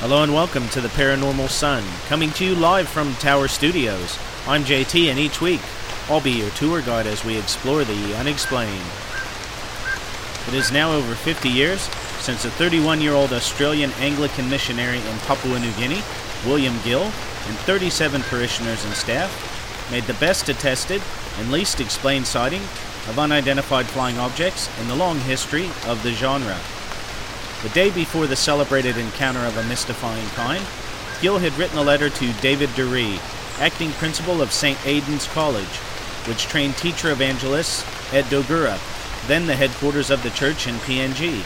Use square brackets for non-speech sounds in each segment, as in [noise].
Hello and welcome to the Paranormal Son, coming to you live from Tower Studios. I'm JT, and each week I'll be your tour guide as we explore the unexplained. It is now over 50 years since a 31 year old Australian Anglican missionary in Papua New Guinea, William Gill, and 37 parishioners and staff made the best attested and least explained sighting of unidentified flying objects in the long history of the genre. The day before the celebrated encounter of a mystifying kind, Gill had written a letter to David Duree, acting principal of St. Aidan's College, which trained teacher evangelists at Dogura, then the headquarters of the church in PNG.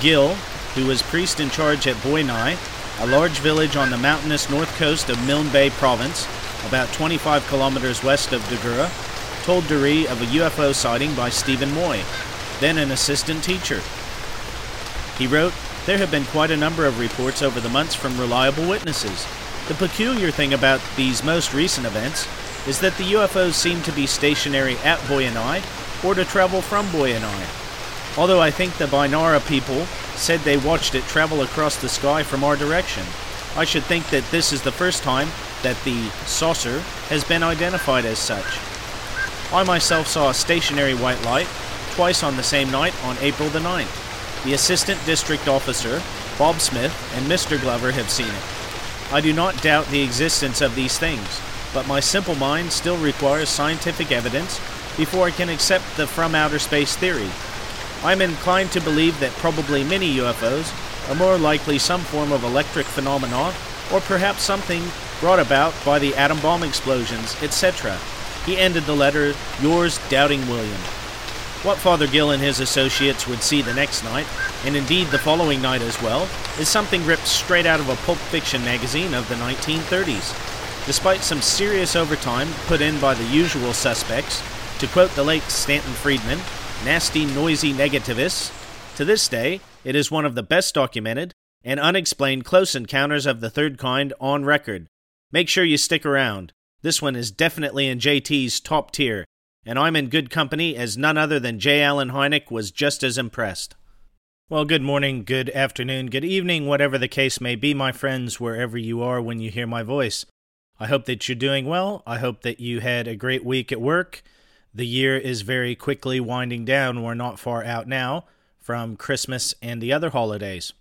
Gill, who was priest in charge at Boianai, a large village on the mountainous north coast of Milne Bay Province, about 25 kilometers west of Dogura, told Duree of a UFO sighting by Stephen Moi, then an assistant teacher. He wrote, There have been quite a number of reports over the months from reliable witnesses. The peculiar thing about these most recent events is that the UFOs seem to be stationary at Boianai or to travel from Boianai. Although I think the Baniara people said they watched it travel across the sky from our direction. I should think that this is the first time that the saucer has been identified as such. I myself saw a stationary white light twice on the same night on April the 9th. The assistant district officer, Bob Smith, and Mr. Glover have seen it. I do not doubt the existence of these things, but my simple mind still requires scientific evidence before I can accept the from outer space theory. I am inclined to believe that probably many UFOs are more likely some form of electric phenomena or perhaps something brought about by the atom bomb explosions, etc. He ended the letter, Yours, Doubting William. What Father Gill and his associates would see the next night, and indeed the following night as well, is something ripped straight out of a pulp fiction magazine of the 1930s. Despite some serious overtime put in by the usual suspects, to quote the late Stanton Friedman, nasty, noisy negativists, to this day, it is one of the best documented and unexplained close encounters of the third kind on record. Make sure you stick around. This one is definitely in JT's top tier, and I'm in good company as none other than J. Allen Hynek was just as impressed. Well, good morning, good afternoon, good evening, whatever the case may be, my friends, wherever you are when you hear my voice. I hope that you're doing well. I hope that you had a great week at work. The year is very quickly winding down. We're not far out now from Christmas and the other holidays.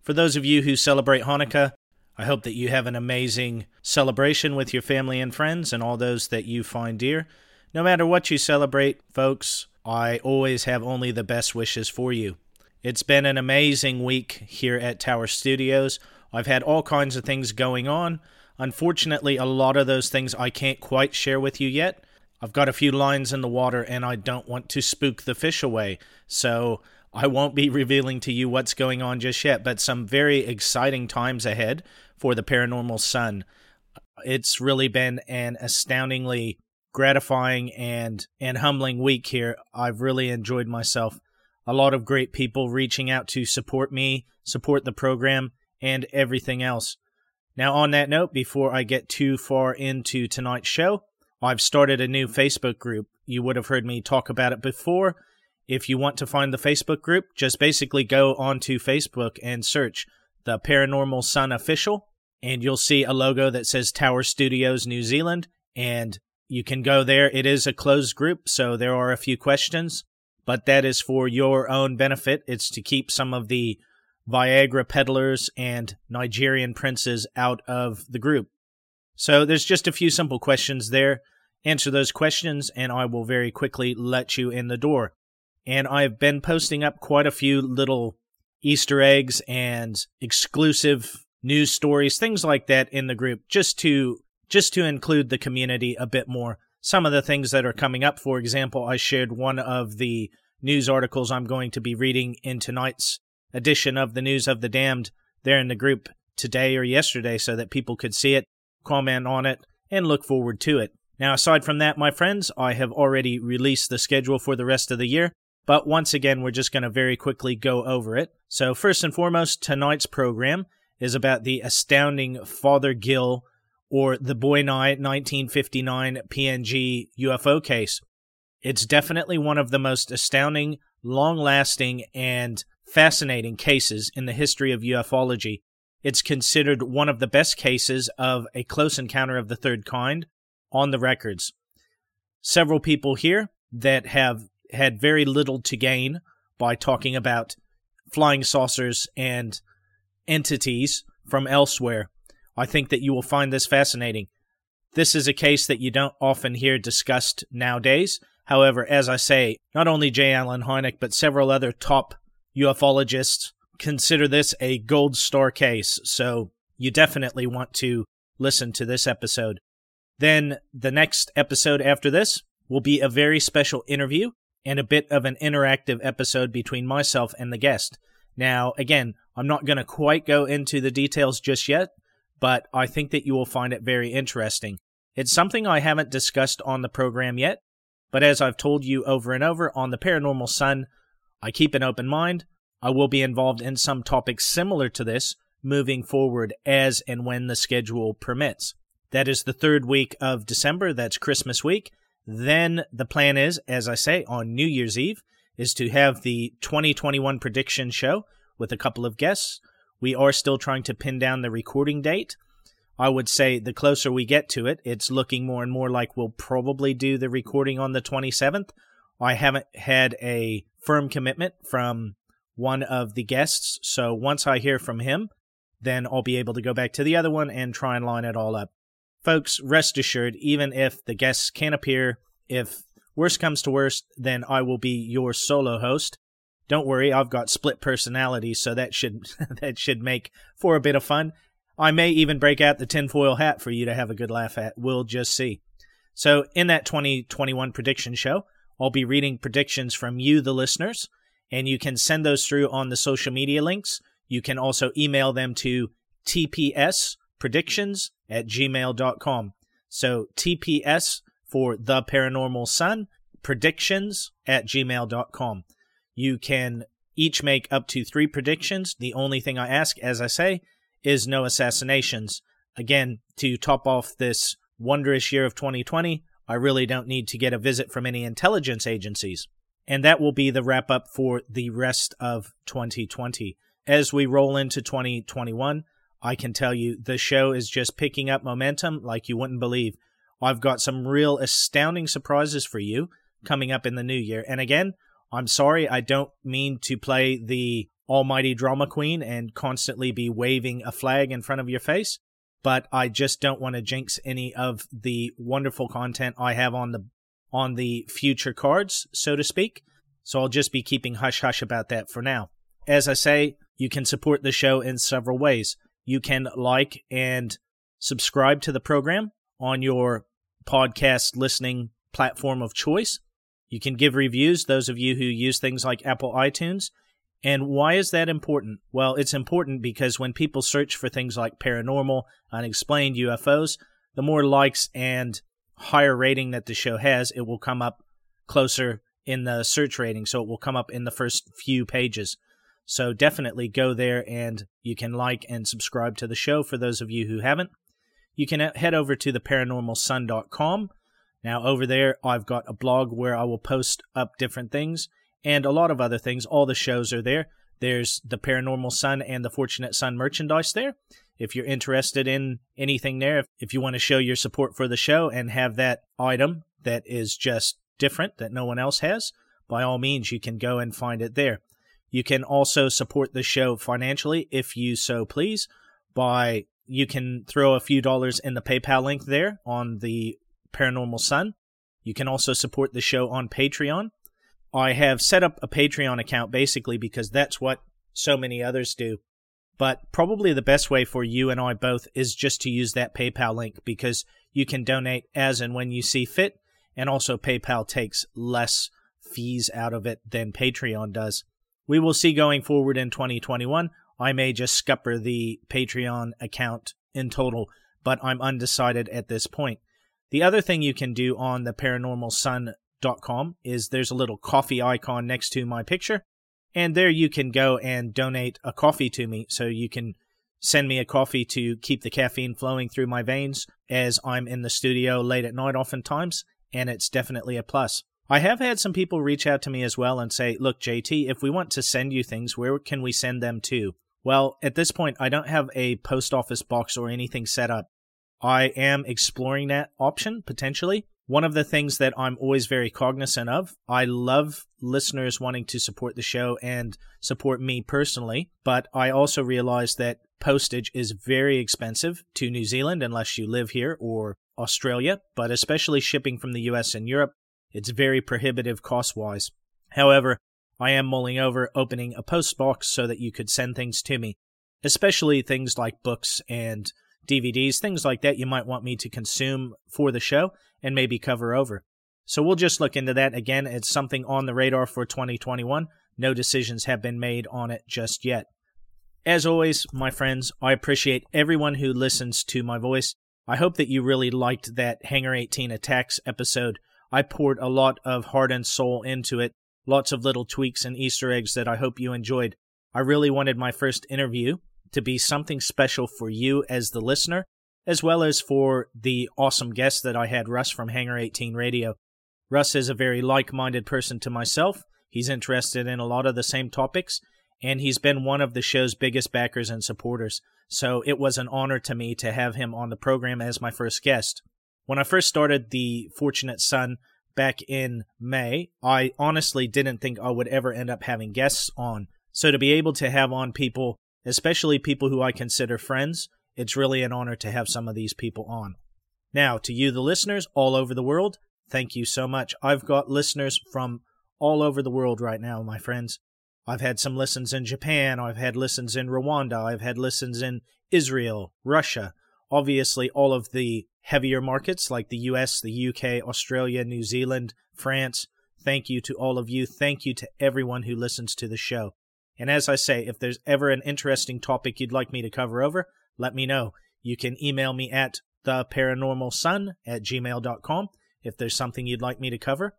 For those of you who celebrate Hanukkah, I hope that you have an amazing celebration with your family and friends and all those that you find dear. No matter what you celebrate, folks, I always have only the best wishes for you. It's been an amazing week here at Tower Studios. I've had all kinds of things going on. Unfortunately, a lot of those things I can't quite share with you yet. I've got a few lines in the water and I don't want to spook the fish away. So I won't be [laughs] revealing to you what's going on just yet, but some very exciting times ahead for the Paranormal Son. It's really been an astoundingly gratifying and and humbling week here. I've really enjoyed myself. A lot of great people reaching out to support me, support the program, and everything else. Now, on that note, before I get too far into tonight's show, I've started a new Facebook group. You would have heard me talk about it before. If you want to find the Facebook group, just basically go onto Facebook and search the Paranormal Son Official, and you'll see a logo that says Tower Studios New Zealand, and you can go there. It is a closed group, so there are a few questions, but that is for your own benefit. It's to keep some of the Viagra peddlers and Nigerian princes out of the group. So there's just a few simple questions there. Answer those questions, and I will very quickly let you in the door. And I've been posting up quite a few little Easter eggs and exclusive news stories, things like that in the group, just to just to include the community a bit more. Some of the things that are coming up, for example, I shared one of the news articles I'm going to be reading in tonight's edition of the News of the Damned there in the group today or yesterday so that people could see it, comment on it, and look forward to it. Now, aside from that, my friends, I have already released the schedule for the rest of the year, but once again, we're just going to very quickly go over it. So, first and foremost, tonight's program is about the astounding Father Gill or the Boianai 1959 PNG UFO case. It's definitely one of the most astounding, long lasting, and fascinating cases in the history of ufology. It's considered one of the best cases of a close encounter of the third kind on the records. Several people here that have had very little to gain by talking about flying saucers and entities from elsewhere. I think that you will find this fascinating. This is a case that you don't often hear discussed nowadays. However, as I say, not only J. Allen Hynek, but several other top ufologists consider this a gold star case. So you definitely want to listen to this episode. Then the next episode after this will be a very special interview and a bit of an interactive episode between myself and the guest. Now, again, I'm not going to quite go into the details just yet, but I think that you will find it very interesting. It's something I haven't discussed on the program yet, but as I've told you over and over on the Paranormal Son, I keep an open mind. I will be involved in some topics similar to this moving forward as and when the schedule permits. That is the third week of December. That's Christmas week. Then the plan is, as I say, on New Year's Eve, is to have the 2021 prediction show with a couple of guests. We are still trying to pin down the recording date. I would say the closer we get to it, it's looking more and more like we'll probably do the recording on the 27th. I haven't had a firm commitment from one of the guests, so once I hear from him, then I'll be able to go back to the other one and try and line it all up. Folks, rest assured, even if the guests can't appear, if worst comes to worst, then I will be your solo host. Don't worry, I've got split personalities, so that should [laughs] that should make for a bit of fun. I may even break out the tinfoil hat for you to have a good laugh at. We'll just see. So, in that 2021 prediction show, I'll be reading predictions from you, the listeners, and you can send those through on the social media links. You can also email them to tps predictions at gmail.com. So TPS for the paranormal son, predictions at gmail.com. You can each make up to three predictions. The only thing I ask, as I say, is no assassinations. Again, to top off this wondrous year of 2020, I really don't need to get a visit from any intelligence agencies. And that will be the wrap up for the rest of 2020. As we roll into 2021, I can tell you the show is just picking up momentum like you wouldn't believe. I've got some real astounding surprises for you coming up in the new year. And again, I'm sorry, I don't mean to play the almighty drama queen and constantly be waving a flag in front of your face, but I just don't want to jinx any of the wonderful content I have on the on the future cards, so to speak. So I'll just be keeping hush hush about that for now. As I say, you can support the show in several ways you can like and subscribe to the program on your podcast listening platform of choice. You can give reviews, those of you who use things like Apple iTunes. And why is that important? Well, it's important because when people search for things like paranormal, unexplained UFOs, the more likes and higher rating that the show has, it will come up closer in the search rating. So it will come up in the first few pages. So definitely go there and you can like and subscribe to the show for those of you who haven't. You can head over to theparanormalson.com. Now, over there, I've got a blog where I will post up different things and a lot of other things. All the shows are there. There's the Paranormal Son and the Fortunate Son merchandise there. If you're interested in anything there, if you want to show your support for the show and have that item that is just different that no one else has, by all means, you can go and find it there. You can also support the show financially if you so please by you can throw a few dollars in the PayPal link there on the Paranormal Son. You can also support the show on Patreon. I have set up a Patreon account basically because that's what so many others do. But probably the best way for you and I both is just to use that PayPal link because you can donate as and when you see fit. And also, PayPal takes less fees out of it than Patreon does. We will see going forward in 2021. I may just scupper the Patreon account in total, but I'm undecided at this point. The other thing you can do on the paranormalson.com is there's a little coffee icon next to my picture, and there you can go and donate a coffee to me. So you can send me a coffee to keep the caffeine flowing through my veins as I'm in the studio late at night, oftentimes, and it's definitely a plus. I have had some people reach out to me as well and say, look, JT, if we want to send you things, where can we send them to? Well, at this point, I don't have a post office box or anything set up. I am exploring that option potentially. One of the things that I'm always very cognizant of, I love listeners wanting to support the show and support me personally, but I also realize that postage is very expensive to New Zealand unless you live here or Australia, but especially shipping from the US and Europe, it's very prohibitive cost wise. However, I am mulling over opening a post box so that you could send things to me, especially things like books and DVDs, things like that you might want me to consume for the show and maybe cover over. So we'll just look into that. Again, it's something on the radar for 2021. No decisions have been made on it just yet. As always, my friends, I appreciate everyone who listens to my voice. I hope that you really liked that Hangar 18 Attacks episode. I poured a lot of heart and soul into it, lots of little tweaks and Easter eggs that I hope you enjoyed. I really wanted my first interview to be something special for you as the listener, as well as for the awesome guest that I had, Russ from Hangar 18 Radio. Russ is a very like minded person to myself. He's interested in a lot of the same topics, and he's been one of the show's biggest backers and supporters. So it was an honor to me to have him on the program as my first guest. When I first started The Fortunate Son back in May, I honestly didn't think I would ever end up having guests on. So to be able to have on people especially people who I consider friends. It's really an honor to have some of these people on. Now, to you, the listeners all over the world, thank you so much. I've got listeners from all over the world right now, my friends. I've had some listens in Japan, I've had listens in Rwanda, I've had listens in Israel, Russia, obviously all of the heavier markets like the US, the UK, Australia, New Zealand, France. Thank you to all of you. Thank you to everyone who listens to the show. And as I say, if there's ever an interesting topic you'd like me to cover over, let me know. You can email me at theparanormalson at gmail.com if there's something you'd like me to cover.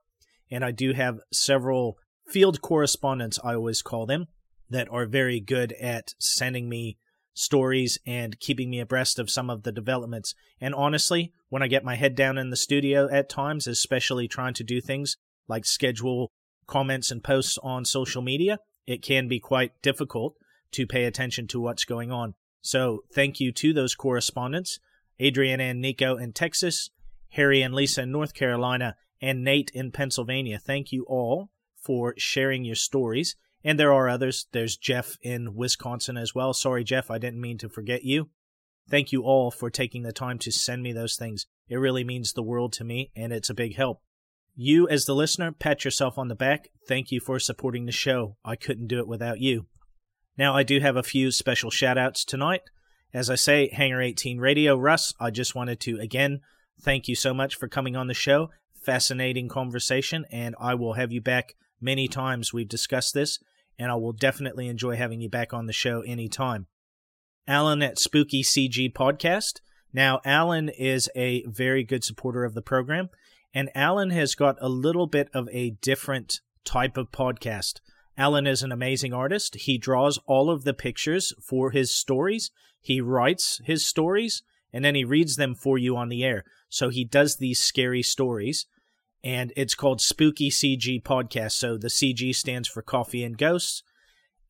And I do have several field correspondents, I always call them, that are very good at sending me stories and keeping me abreast of some of the developments. And honestly, when I get my head down in the studio at times, especially trying to do things like schedule comments and posts on social media, it can be quite difficult to pay attention to what's going on. So thank you to those correspondents Adrian and Nico in Texas, Harry and Lisa in North Carolina, and Nate in Pennsylvania. Thank you all for sharing your stories. And there are others. There's Jeff in Wisconsin as well. Sorry, Jeff, I didn't mean to forget you. Thank you all for taking the time to send me those things. It really means the world to me, and it's a big help. You, as the listener, pat yourself on the back. Thank you for supporting the show. I couldn't do it without you. Now, I do have a few special shout outs tonight. As I say, Hangar 18 Radio, Russ, I just wanted to again thank you so much for coming on the show. Fascinating conversation, and I will have you back many times. We've discussed this, and I will definitely enjoy having you back on the show anytime. Alan at Spooky CG Podcast. Now, Alan is a very good supporter of the program. And Alan has got a little bit of a different type of podcast. Alan is an amazing artist. He draws all of the pictures for his stories. He writes his stories and then he reads them for you on the air. So he does these scary stories and it's called Spooky CG Podcast. So the CG stands for Coffee and Ghosts.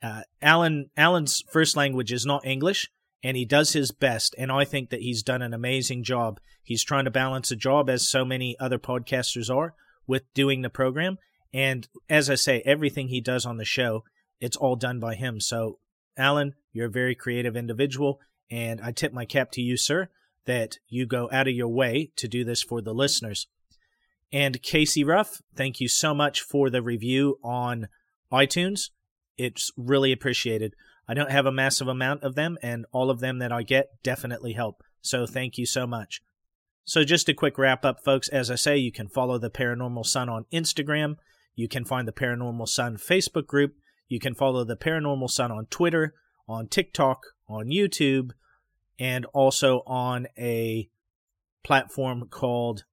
Uh, Alan Alan's first language is not English, and he does his best. And I think that he's done an amazing job. He's trying to balance a job, as so many other podcasters are, with doing the program. And as I say, everything he does on the show, it's all done by him. So, Alan, you're a very creative individual. And I tip my cap to you, sir, that you go out of your way to do this for the listeners. And Casey Ruff, thank you so much for the review on iTunes. It's really appreciated. I don't have a massive amount of them, and all of them that I get definitely help. So thank you so much. So, just a quick wrap up, folks. As I say, you can follow the Paranormal Son on Instagram. You can find the Paranormal Son Facebook group. You can follow the Paranormal Son on Twitter, on TikTok, on YouTube, and also on a platform called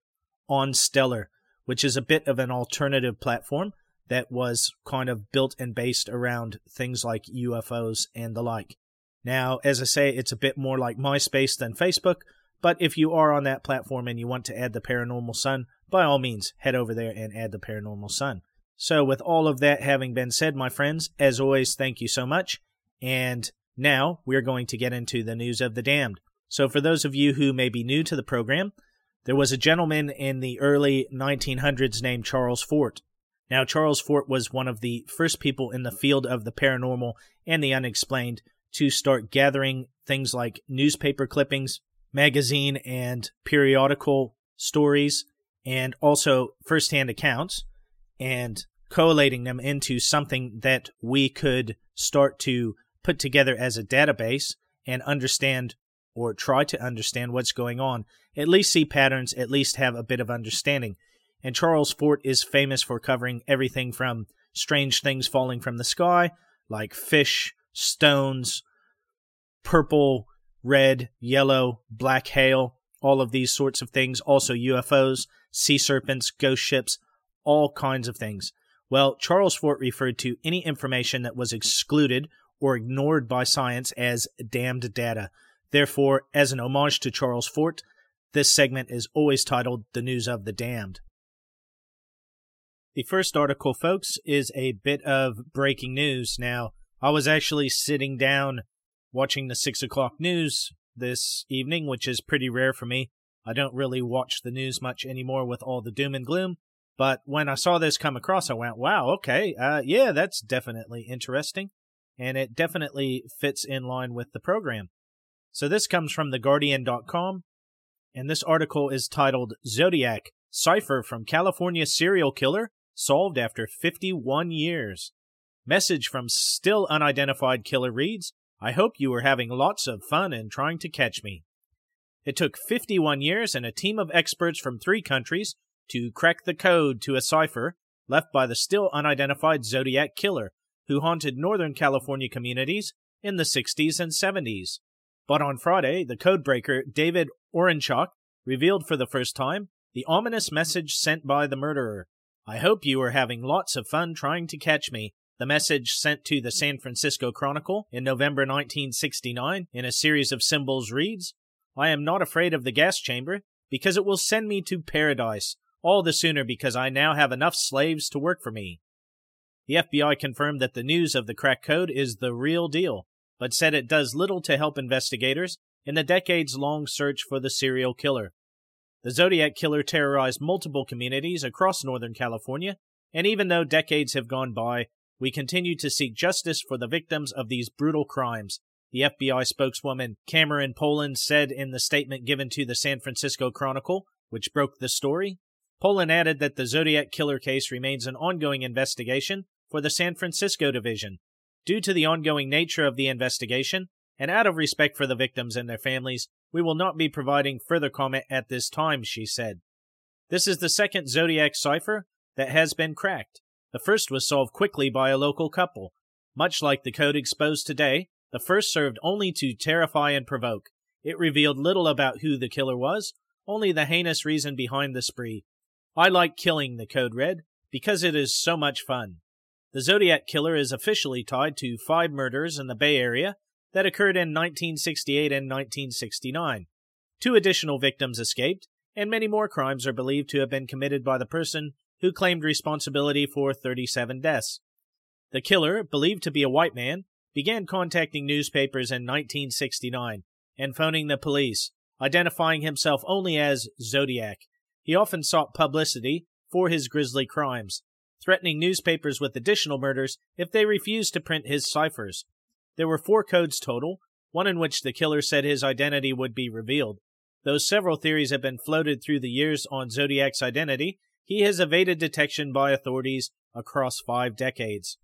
On Stellar, which is a bit of an alternative platform that was kind of built and based around things like UFOs and the like. Now, as I say, it's a bit more like MySpace than Facebook, but if you are on that platform and you want to add the Paranormal Son, by all means, head over there and add the Paranormal Son. So, with all of that having been said, my friends, as always, thank you so much, and Now, we're going to get into the news of the damned. So, for those of you who may be new to the program, there was a gentleman in the early 1900s named Charles Fort. Now, Charles Fort was one of the first people in the field of the paranormal and the unexplained to start gathering things like newspaper clippings, magazine and periodical stories, and also firsthand accounts, and collating them into something that we could start to put together as a database and understand or try to understand what's going on, at least see patterns, at least have a bit of understanding. And Charles Fort is famous for covering everything from strange things falling from the sky, like fish, stones, purple, red, yellow, black hail, all of these sorts of things. Also, UFOs, sea serpents, ghost ships, all kinds of things. Well, Charles Fort referred to any information that was excluded or ignored by science as damned data. Therefore, as an homage to Charles Fort, this segment is always titled The News of the Damned. The first article, folks, is a bit of breaking news. Now, I was actually sitting down watching the six o'clock news this evening, which is pretty rare for me. I don't really watch the news much anymore with all the doom and gloom. But when I saw this come across, I went, wow, okay, uh, yeah, that's definitely interesting. And it definitely fits in line with the program. So this comes from TheGuardian.com, and this article is titled Zodiac Cipher from California Serial Killer Solved After 51 Years. Message from still unidentified killer reads I hope you are having lots of fun and trying to catch me. It took 51 years and a team of experts from three countries to crack the code to a cipher left by the still unidentified Zodiac Killer, who haunted Northern California communities in the 60s and 70s. But on Friday, the codebreaker David Oranchak revealed for the first time the ominous message sent by the murderer. I hope you are having lots of fun trying to catch me. The message sent to the San Francisco Chronicle in November 1969 in a series of symbols reads I am not afraid of the gas chamber because it will send me to paradise all the sooner because I now have enough slaves to work for me. The FBI confirmed that the news of the crack code is the real deal, but said it does little to help investigators in the decades long search for the serial killer. The Zodiac Killer terrorized multiple communities across Northern California, and even though decades have gone by, we continue to seek justice for the victims of these brutal crimes, the FBI spokeswoman Cameron Polan said in the statement given to the San Francisco Chronicle, which broke the story. Polan added that the Zodiac killer case remains an ongoing investigation for the San Francisco division. Due to the ongoing nature of the investigation, and out of respect for the victims and their families, we will not be providing further comment at this time, she said. This is the second Zodiac cipher that has been cracked. The first was solved quickly by a local couple. Much like the code exposed today, the first served only to terrify and provoke. It revealed little about who the killer was, only the heinous reason behind the spree. I like killing, the code read, because it is so much fun. The Zodiac Killer is officially tied to five murders in the Bay Area that occurred in 1968 and 1969. Two additional victims escaped, and many more crimes are believed to have been committed by the person who claimed responsibility for 37 deaths. The killer, believed to be a white man, began contacting newspapers in 1969 and phoning the police, identifying himself only as Zodiac he often sought publicity for his grisly crimes, threatening newspapers with additional murders if they refused to print his ciphers. There were four codes total, one in which the killer said his identity would be revealed. Though several theories have been floated through the years on Zodiac's identity, he has evaded detection by authorities across five decades.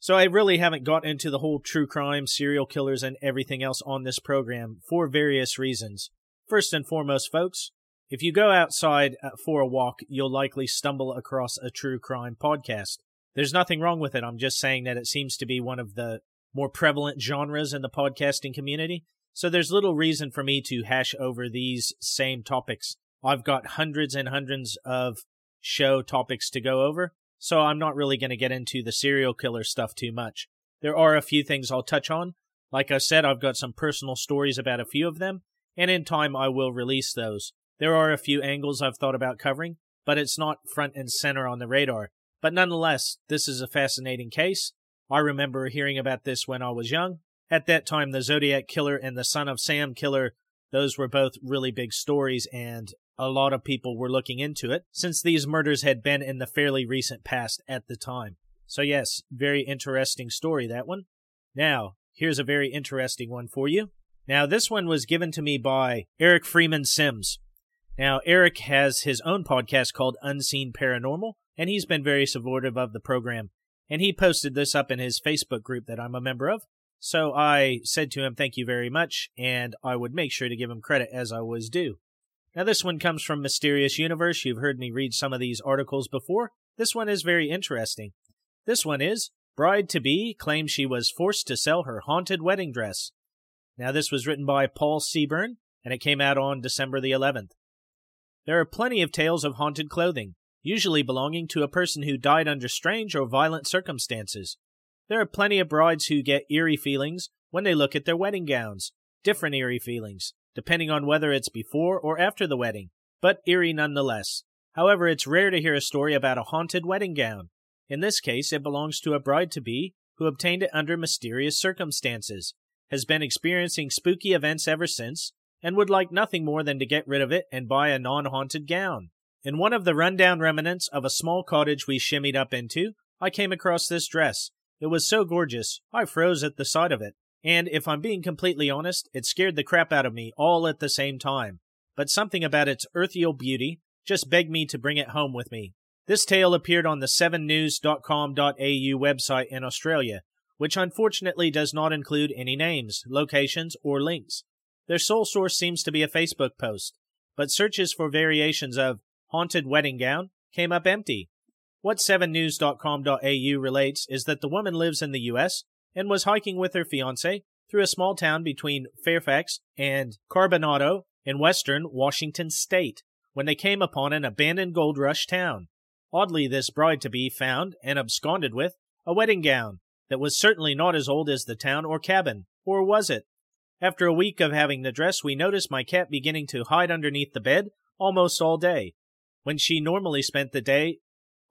So I really haven't got into the whole true crime, serial killers, and everything else on this program for various reasons. First and foremost, folks, if you go outside uh, for a walk, you'll likely stumble across a true crime podcast. There's nothing wrong with it. I'm just saying that it seems to be one of the more prevalent genres in the podcasting community. So there's little reason for me to hash over these same topics. I've got hundreds and hundreds of show topics to go over, so I'm not really going to get into the serial killer stuff too much. There are a few things I'll touch on. Like I said, I've got some personal stories about a few of them, and in time I will release those. There are a few angles I've thought about covering, but it's not front and center on the radar. But nonetheless, this is a fascinating case. I remember hearing about this when I was young, At that time, the Zodiac Killer and the Son of Sam Killer, those were both really big stories, and a lot of people were looking into it since these murders had been in the fairly recent past at the time. So, yes, very interesting story, that one. Now, here's a very interesting one for you. Now, this one was given to me by Eric Freeman Sims. Now, Eric has his own podcast called Unseen Paranormal, and he's been very supportive of the program. And he posted this up in his Facebook group that I'm a member of. So I said to him, Thank you very much, and I would make sure to give him credit as I was due. Now, this one comes from Mysterious Universe. You've heard me read some of these articles before. This one is very interesting. This one is Bride to be claims she was forced to sell her haunted wedding dress. Now, this was written by Paul Seaburn, and it came out on December the 11th. There are plenty of tales of haunted clothing, usually belonging to a person who died under strange or violent circumstances. There are plenty of brides who get eerie feelings when they look at their wedding gowns, different eerie feelings, depending on whether it's before or after the wedding, but eerie nonetheless. However, it's rare to hear a story about a haunted wedding gown. In this case, it belongs to a bride to be who obtained it under mysterious circumstances, has been experiencing spooky events ever since, and would like nothing more than to get rid of it and buy a non haunted gown. In one of the rundown remnants of a small cottage we shimmied up into, I came across this dress. It was so gorgeous, I froze at the sight of it. And if I'm being completely honest, it scared the crap out of me all at the same time. But something about its ethereal beauty just begged me to bring it home with me. This tale appeared on the 7news.com.au website in Australia, which unfortunately does not include any names, locations, or links. Their sole source seems to be a Facebook post, but searches for variations of haunted wedding gown came up empty. What 7news.com.au relates is that the woman lives in the US and was hiking with her fiance through a small town between Fairfax and Carbonado in western Washington state when they came upon an abandoned gold rush town. Oddly, this bride to be found and absconded with a wedding gown that was certainly not as old as the town or cabin, or was it? After a week of having the dress, we noticed my cat beginning to hide underneath the bed almost all day, when she normally spent the day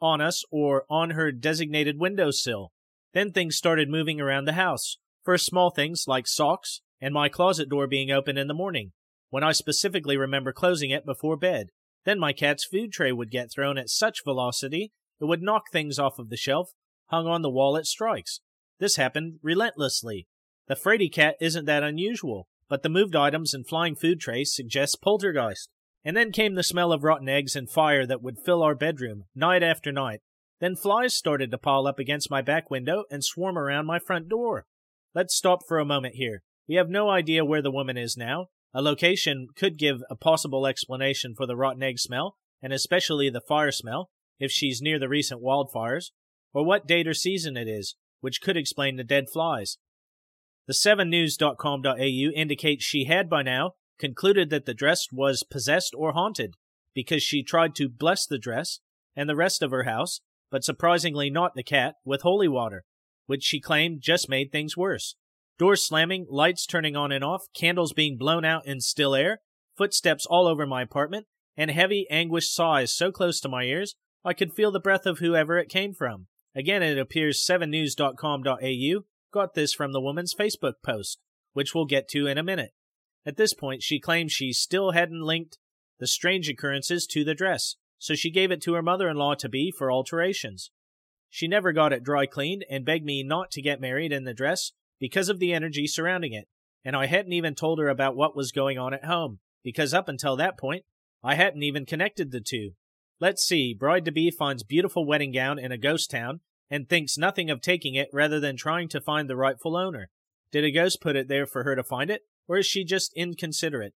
on us or on her designated windowsill. Then things started moving around the house. First small things like socks and my closet door being open in the morning, when I specifically remember closing it before bed. Then my cat's food tray would get thrown at such velocity it would knock things off of the shelf hung on the wall at strikes. This happened relentlessly. The Frady cat isn't that unusual, but the moved items and flying food trays suggest poltergeist. And then came the smell of rotten eggs and fire that would fill our bedroom, night after night. Then flies started to pile up against my back window and swarm around my front door. Let's stop for a moment here. We have no idea where the woman is now. A location could give a possible explanation for the rotten egg smell, and especially the fire smell, if she's near the recent wildfires or what date or season it is, which could explain the dead flies. The 7news.com.au indicates she had by now concluded that the dress was possessed or haunted because she tried to bless the dress and the rest of her house, but surprisingly not the cat, with holy water, which she claimed just made things worse. Doors slamming, lights turning on and off, candles being blown out in still air, footsteps all over my apartment, and heavy, anguished sighs so close to my ears I could feel the breath of whoever it came from. Again, it appears 7news.com.au got this from the woman's Facebook post, which we'll get to in a minute. At this point, she claims she still hadn't linked the strange occurrences to the dress, so she gave it to her mother in law to be for alterations. She never got it dry cleaned and begged me not to get married in the dress because of the energy surrounding it, and I hadn't even told her about what was going on at home, because up until that point, I hadn't even connected the two. Let's see. Bride to be finds beautiful wedding gown in a ghost town and thinks nothing of taking it rather than trying to find the rightful owner. Did a ghost put it there for her to find it, or is she just inconsiderate?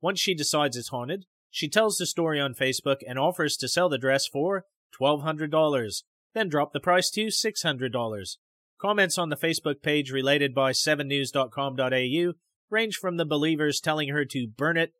Once she decides it's haunted, she tells the story on Facebook and offers to sell the dress for $1,200, then drop the price to $600. Comments on the Facebook page related by 7news.com.au range from the believers telling her to burn it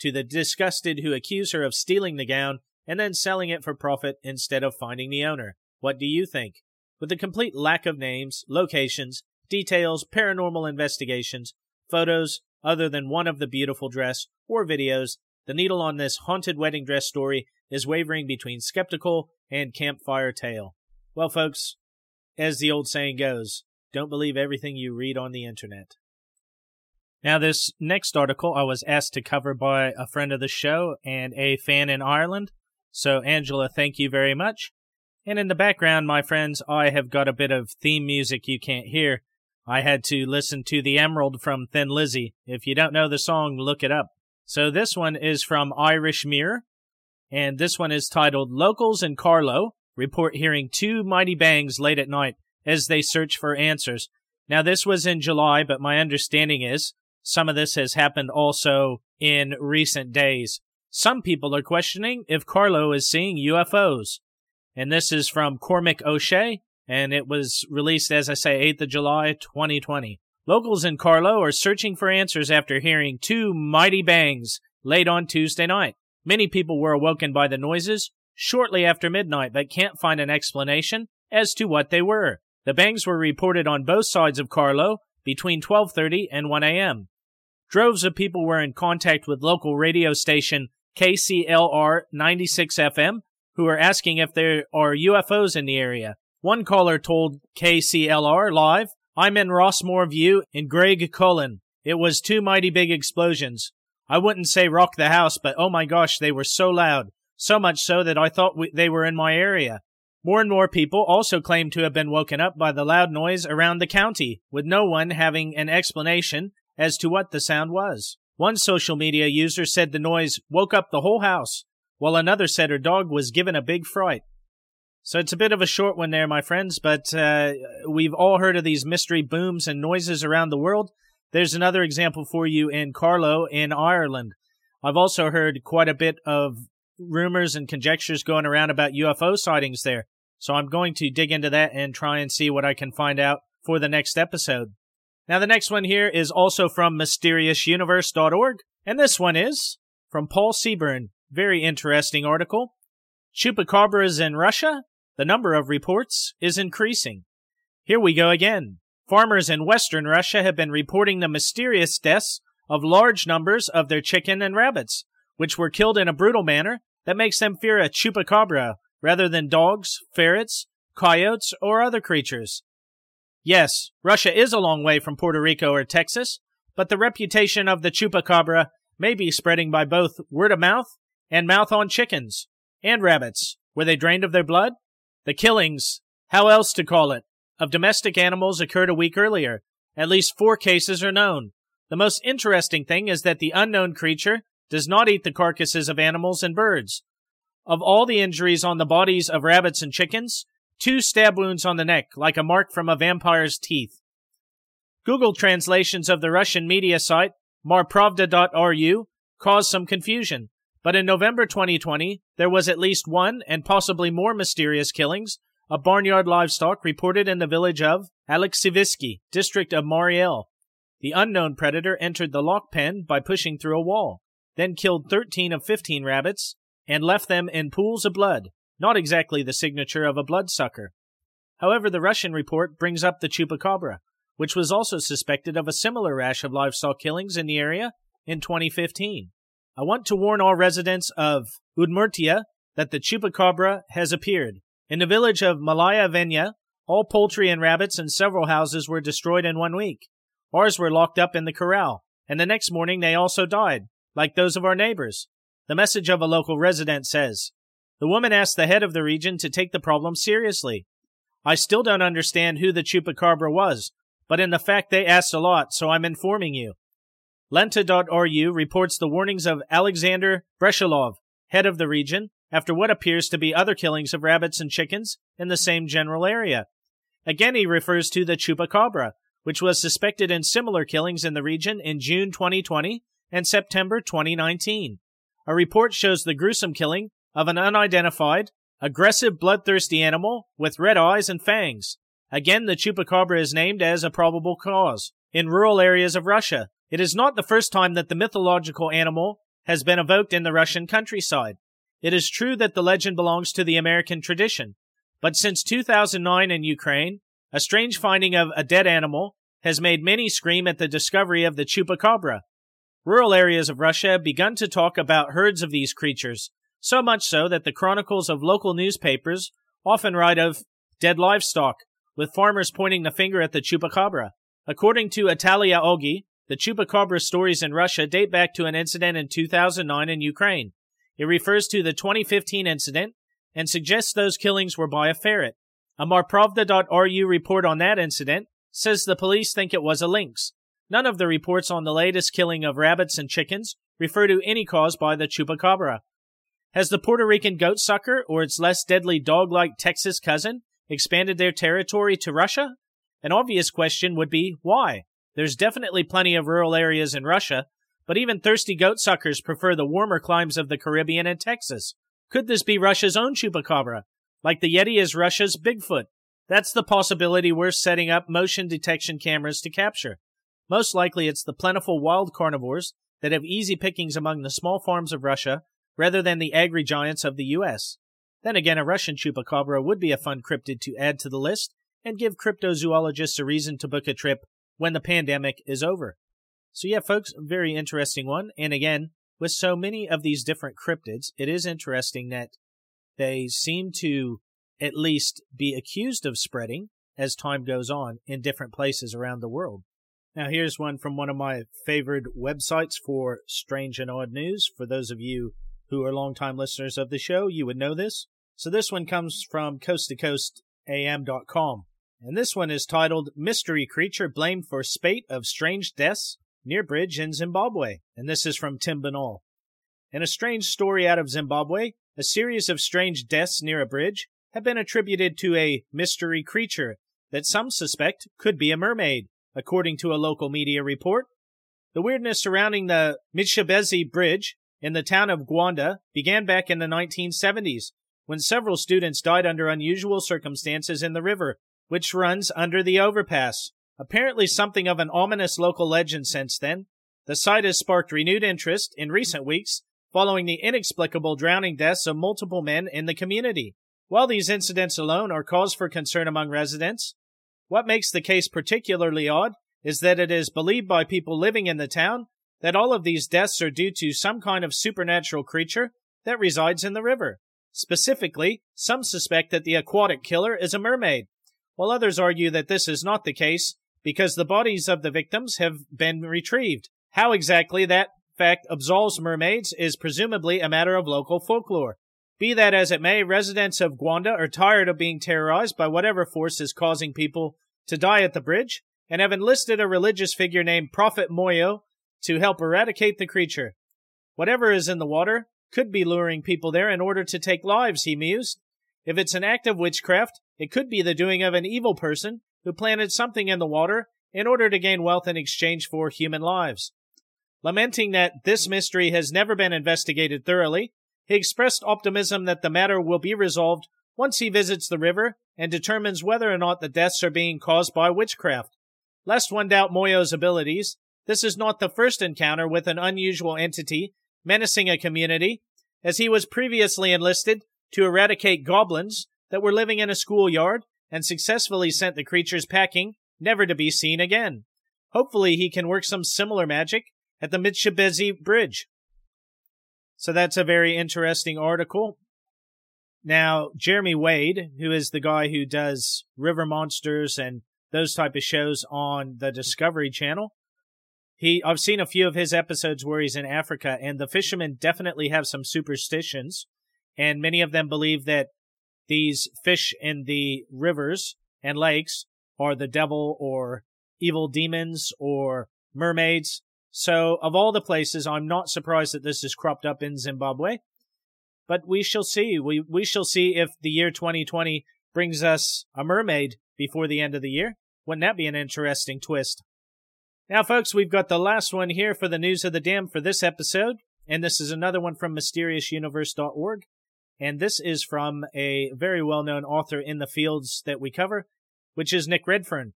to the disgusted who accuse her of stealing the gown and then selling it for profit instead of finding the owner. What do you think? With a complete lack of names, locations, details, paranormal investigations, photos other than one of the beautiful dress, or videos, the needle on this haunted wedding dress story is wavering between skeptical and campfire tale. Well, folks, as the old saying goes, Don't believe everything you read on the internet. Now, this next article I was asked to cover by a friend of the show and a fan in Ireland. So, Angela, thank you very much. And in the background, my friends, I have got a bit of theme music you can't hear. I had to listen to The Emerald from Thin Lizzy. If you don't know the song, look it up. So, this one is from Irish Mirror, and this one is titled Locals in Carlow report hearing two mighty bangs late at night as they search for answers. Now, this was in July, but my understanding is some of this has happened also in recent days. Some people are questioning if Carlow is seeing UFOs. And this is from Cormac O'Shea, and it was released, as I say, 8th of July, 2020. Locals in Carlow are searching for answers after hearing two mighty bangs late on Tuesday night. Many people were awoken by the noises shortly after midnight but can't find an explanation as to what they were. The bangs were reported on both sides of Carlow between 12:30 and 1 a.m. Droves of people were in contact with local radio station KCLR 96 FM who are asking if there are UFOs in the area. One caller told KCLR Live, I'm in Rossmore View in Cullen. It was two mighty big explosions. I wouldn't say rock the house, but oh my gosh, they were so loud. So much so that I thought we, they were in my area. More and more people also claim to have been woken up by the loud noise around the county, with no one having an explanation as to what the sound was. One social media user said the noise woke up the whole house, while another said her dog was given a big fright. So it's a bit of a short one there, my friends, but uh, we've all heard of these mystery booms and noises around the world. There's another example for you in Carlow in Ireland. I've also heard quite a bit of rumors and conjectures going around about UFO sightings there. So I'm going to dig into that and try and see what I can find out for the next episode. Now, the next one here is also from mysteriousuniverse.org, and this one is from Paul Seaburn. Very interesting article. Chupacabras in Russia? The number of reports is increasing. Here we go again. Farmers in western Russia have been reporting the mysterious deaths of large numbers of their chicken and rabbits, which were killed in a brutal manner that makes them fear a chupacabra rather than dogs, ferrets, coyotes, or other creatures. Yes, Russia is a long way from Puerto Rico or Texas, but the reputation of the chupacabra may be spreading by both word of mouth and mouth on chickens and rabbits. Were they drained of their blood? The killings, how else to call it, of domestic animals occurred a week earlier. At least four cases are known. The most interesting thing is that the unknown creature does not eat the carcasses of animals and birds. Of all the injuries on the bodies of rabbits and chickens, two stab wounds on the neck, like a mark from a vampire's teeth. Google translations of the Russian media site marpravda.ru caused some confusion, but in November 2020, there was at least one and possibly more mysterious killings of barnyard livestock reported in the village of Alexievsky, district of Mariel. The unknown predator entered the lock pen by pushing through a wall then killed 13 of 15 rabbits and left them in pools of blood, not exactly the signature of a bloodsucker. However, the Russian report brings up the chupacabra, which was also suspected of a similar rash of livestock killings in the area in 2015. I want to warn all residents of Udmurtia that the chupacabra has appeared. In the village of Malaya Venya, all poultry and rabbits in several houses were destroyed in one week. Ours were locked up in the corral, and the next morning they also died, like those of our neighbors. The message of a local resident says The woman asked the head of the region to take the problem seriously. I still don't understand who the chupacabra was, but in the fact they asked a lot, so I'm informing you. Lenta.ru reports the warnings of Alexander Brechalov, head of the region, after what appears to be other killings of rabbits and chickens in the same general area. Again, he refers to the chupacabra, which was suspected in similar killings in the region in June 2020 and September 2019. A report shows the gruesome killing of an unidentified, aggressive, bloodthirsty animal with red eyes and fangs. Again, the chupacabra is named as a probable cause. In rural areas of Russia, it is not the first time that the mythological animal has been evoked in the Russian countryside. It is true that the legend belongs to the American tradition, but since 2009 in Ukraine, a strange finding of a dead animal has made many scream at the discovery of the chupacabra, Rural areas of Russia have begun to talk about herds of these creatures, so much so that the chronicles of local newspapers often write of dead livestock, with farmers pointing the finger at the chupacabra. According to Italia Oggi, the chupacabra stories in Russia date back to an incident in 2009 in Ukraine. It refers to the 2015 incident and suggests those killings were by a ferret. A marpravda.ru report on that incident says the police think it was a lynx. None of the reports on the latest killing of rabbits and chickens refer to any cause by the chupacabra. Has the Puerto Rican goat sucker or its less deadly dog like Texas cousin expanded their territory to Russia? An obvious question would be why? There's definitely plenty of rural areas in Russia, but even thirsty goat suckers prefer the warmer climes of the Caribbean and Texas. Could this be Russia's own chupacabra? Like the Yeti is Russia's Bigfoot? That's the possibility we're setting up motion detection cameras to capture. Most likely it's the plentiful wild carnivores that have easy pickings among the small farms of Russia rather than the agri giants of the US. Then again, a Russian chupacabra would be a fun cryptid to add to the list and give cryptozoologists a reason to book a trip when the pandemic is over. So, yeah, folks, very interesting one. And again, with so many of these different cryptids, it is interesting that they seem to at least be accused of spreading as time goes on in different places around the world. Now, here's one from one of my favorite websites for strange and odd news. For those of you who are longtime listeners of the show, you would know this. So, this one comes from coasttocoastam.com. And this one is titled Mystery Creature Blamed for Spate of Strange Deaths Near Bridge in Zimbabwe. And this is from Tim Binnall. In a strange story out of Zimbabwe, a series of strange deaths near a bridge have been attributed to a mystery creature that some suspect could be a mermaid, according to a local media report. The weirdness surrounding the Mshebezi Bridge in the town of Gwanda began back in the 1970s when several students died under unusual circumstances in the river, which runs under the overpass. Apparently something of an ominous local legend since then. The site has sparked renewed interest in recent weeks following the inexplicable drowning deaths of multiple men in the community. While these incidents alone are cause for concern among residents, what makes the case particularly odd is that it is believed by people living in the town that all of these deaths are due to some kind of supernatural creature that resides in the river. Specifically, some suspect that the aquatic killer is a mermaid, while others argue that this is not the case because the bodies of the victims have been retrieved. How exactly that fact absolves mermaids is presumably a matter of local folklore. Be that as it may, residents of Gwanda are tired of being terrorized by whatever force is causing people to die at the bridge and have enlisted a religious figure named Prophet Moyo to help eradicate the creature. Whatever is in the water could be luring people there in order to take lives, he mused. If it's an act of witchcraft, it could be the doing of an evil person who planted something in the water in order to gain wealth in exchange for human lives. Lamenting that this mystery has never been investigated thoroughly, he expressed optimism that the matter will be resolved once he visits the river and determines whether or not the deaths are being caused by witchcraft. Lest one doubt Moyo's abilities, this is not the first encounter with an unusual entity menacing a community, as he was previously enlisted to eradicate goblins that were living in a schoolyard and successfully sent the creatures packing, never to be seen again. Hopefully he can work some similar magic at the Mshebezi Bridge. So that's a very interesting article. Now, Jeremy Wade, who is the guy who does River Monsters and those type of shows on the Discovery Channel, he I've seen a few of his episodes where he's in Africa and the fishermen definitely have some superstitions and many of them believe that these fish in the rivers and lakes are the devil or evil demons or mermaids so, of all the places, I'm not surprised that this has cropped up in Zimbabwe. But we shall see. We, we shall see if the year 2020 brings us a mermaid before the end of the year. Wouldn't that be an interesting twist? Now, folks, we've got the last one here for the news of the dam for this episode. And this is another one from mysteriousuniverse.org. And this is from a very well known author in the fields that we cover, which is Nick Redfern.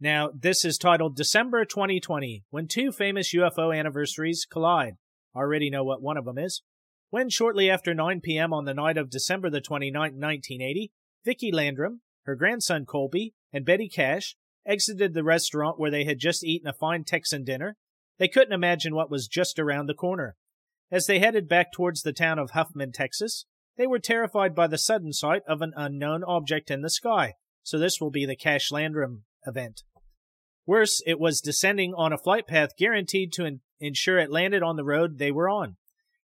Now, this is titled December 2020, when two famous UFO anniversaries collide. Already know what one of them is. When shortly after 9 p.m. on the night of December the 29th, 1980, Vicki Landrum, her grandson Colby, and Betty Cash exited the restaurant where they had just eaten a fine Texan dinner, they couldn't imagine what was just around the corner. As they headed back towards the town of Huffman, Texas, they were terrified by the sudden sight of an unknown object in the sky, so this will be the Cash Landrum event. Worse, it was descending on a flight path guaranteed to in- ensure it landed on the road they were on.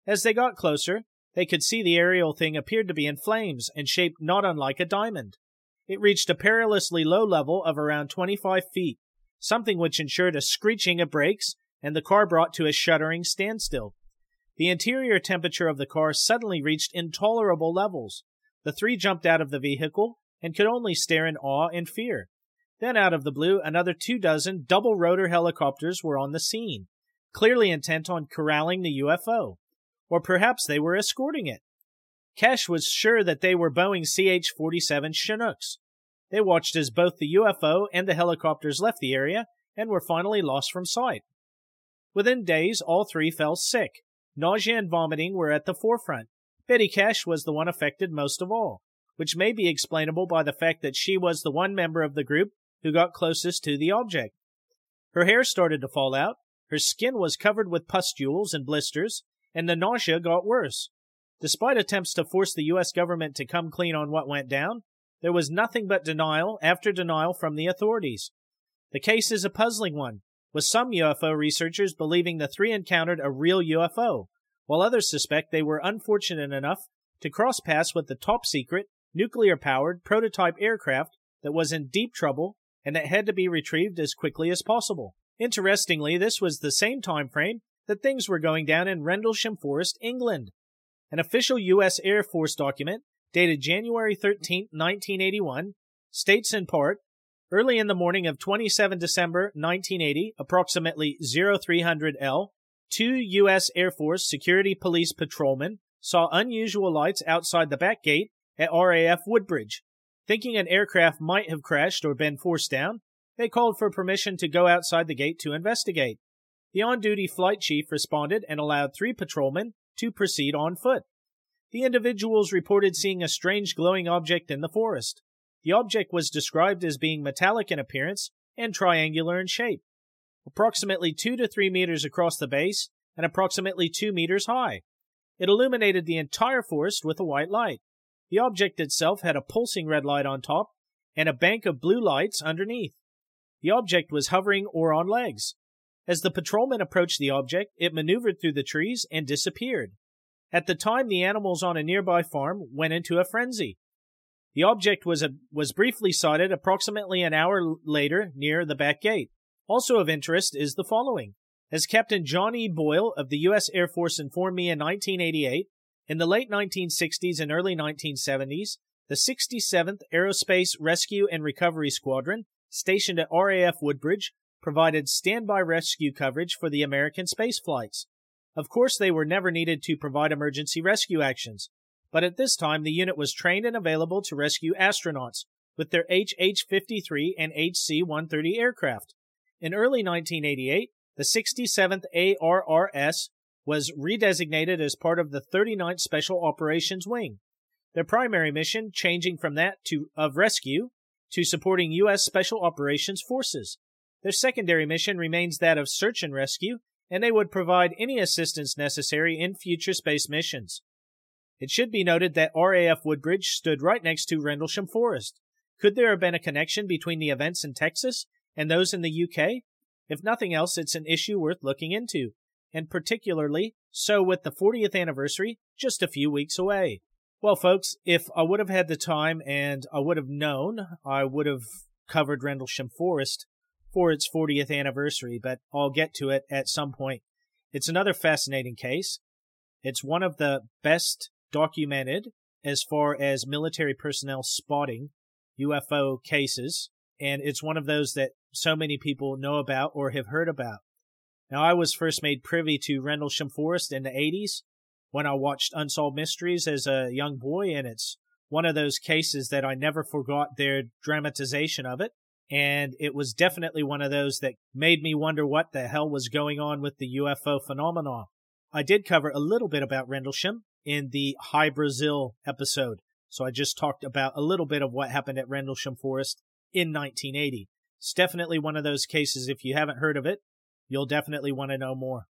As they got closer, they could see the aerial thing appeared to be in flames and shaped not unlike a diamond. It reached a perilously low level of around 25 feet, something which ensured a screeching of brakes and the car brought to a shuddering standstill. The interior temperature of the car suddenly reached intolerable levels. The three jumped out of the vehicle and could only stare in awe and fear. Then, out of the blue, another two dozen double rotor helicopters were on the scene, clearly intent on corralling the UFO. Or perhaps they were escorting it. Cash was sure that they were Boeing CH 47 Chinooks. They watched as both the UFO and the helicopters left the area and were finally lost from sight. Within days, all three fell sick. Nausea and vomiting were at the forefront. Betty Cash was the one affected most of all, which may be explainable by the fact that she was the one member of the group who got closest to the object. Her hair started to fall out, her skin was covered with pustules and blisters, and the nausea got worse. Despite attempts to force the U.S. government to come clean on what went down, there was nothing but denial after denial from the authorities. The case is a puzzling one, with some UFO researchers believing the three encountered a real UFO, while others suspect they were unfortunate enough to cross paths with the top secret, nuclear powered prototype aircraft that was in deep trouble and that had to be retrieved as quickly as possible. Interestingly, this was the same time frame that things were going down in Rendlesham Forest, England. An official U.S. Air Force document dated January 13, 1981, states in part Early in the morning of 27 December 1980, approximately 0300 L, two U.S. Air Force Security Police patrolmen saw unusual lights outside the back gate at RAF Woodbridge. Thinking an aircraft might have crashed or been forced down, they called for permission to go outside the gate to investigate. The on duty flight chief responded and allowed three patrolmen to proceed on foot. The individuals reported seeing a strange glowing object in the forest. The object was described as being metallic in appearance and triangular in shape, approximately 2 to 3 meters across the base and approximately 2 meters high. It illuminated the entire forest with a white light. The object itself had a pulsing red light on top and a bank of blue lights underneath. The object was hovering or on legs. As the patrolman approached the object, it maneuvered through the trees and disappeared. At the time, the animals on a nearby farm went into a frenzy. The object was, a, was briefly sighted approximately an hour later near the back gate. Also of interest is the following. As Captain John E. Boyle of the U.S. Air Force informed me in 1988, in the late 1960s and early 1970s, the 67th Aerospace Rescue and Recovery Squadron, stationed at RAF Woodbridge, provided standby rescue coverage for the American space flights. Of course, they were never needed to provide emergency rescue actions, but at this time the unit was trained and available to rescue astronauts with their HH 53 and HC 130 aircraft. In early 1988, the 67th ARRS was redesignated as part of the 39th Special Operations Wing. Their primary mission changing from that to of rescue to supporting U.S. Special Operations Forces. Their secondary mission remains that of search and rescue, and they would provide any assistance necessary in future space missions. It should be noted that RAF Woodbridge stood right next to Rendlesham Forest. Could there have been a connection between the events in Texas and those in the UK? If nothing else, it's an issue worth looking into, and particularly so with the 40th anniversary just a few weeks away. Well, folks, if I would have had the time and I would have known, I would have covered Rendlesham Forest for its 40th anniversary, but I'll get to it at some point. It's another fascinating case. It's one of the best documented as far as military personnel spotting UFO cases, and it's one of those that so many people know about or have heard about. Now, I was first made privy to Rendlesham Forest in the 80s when I watched Unsolved Mysteries as a young boy, and it's one of those cases that I never forgot their dramatization of it. And it was definitely one of those that made me wonder what the hell was going on with the UFO phenomenon. I did cover a little bit about Rendlesham in the Hy-Brasil episode. So I just talked about a little bit of what happened at Rendlesham Forest in 1980. It's definitely one of those cases. If you haven't heard of it, you'll definitely want to know more.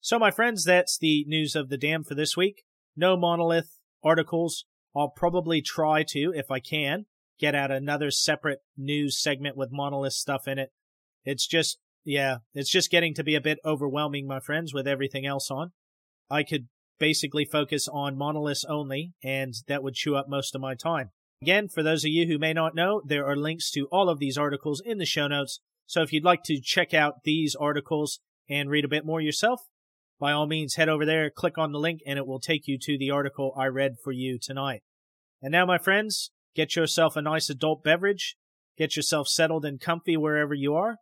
So, my friends, that's the news of the dam for this week. No monolith articles. I'll probably try to, if I can, get out another separate news segment with monolith stuff in it. It's just, yeah, it's just getting to be a bit overwhelming, my friends, with everything else on. I could basically focus on monoliths only, and that would chew up most of my time. Again, for those of you who may not know, there are links to all of these articles in the show notes. So if you'd like to check out these articles and read a bit more yourself, by all means, head over there, click on the link, and it will take you to the article I read for you tonight. And now, my friends, get yourself a nice adult beverage, get yourself settled and comfy wherever you are.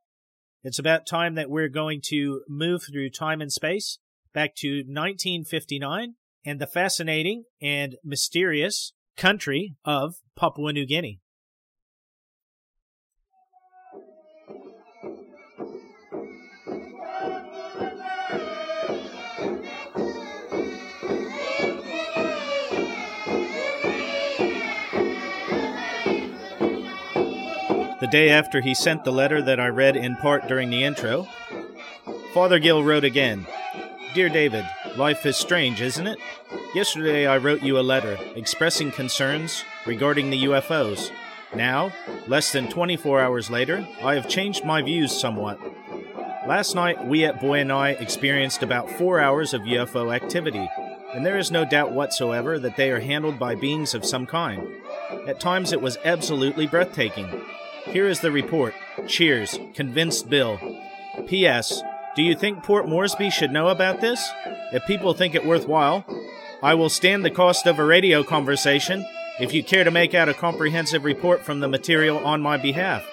It's about time that we're going to move through time and space back to 1959 and the fascinating and mysterious country of Papua New Guinea. The day after he sent the letter that I read in part during the intro, Father Gill wrote again Dear David, life is strange, isn't it? Yesterday I wrote you a letter expressing concerns regarding the UFOs. Now, less than 24 hours later, I have changed my views somewhat. Last night, we at Boianai experienced about four hours of UFO activity, and there is no doubt whatsoever that they are handled by beings of some kind. At times, it was absolutely breathtaking. Here is the report. Cheers. Convinced Bill. P.S. Do you think Port Moresby should know about this? If people think it worthwhile, I will stand the cost of a radio conversation if you care to make out a comprehensive report from the material on my behalf.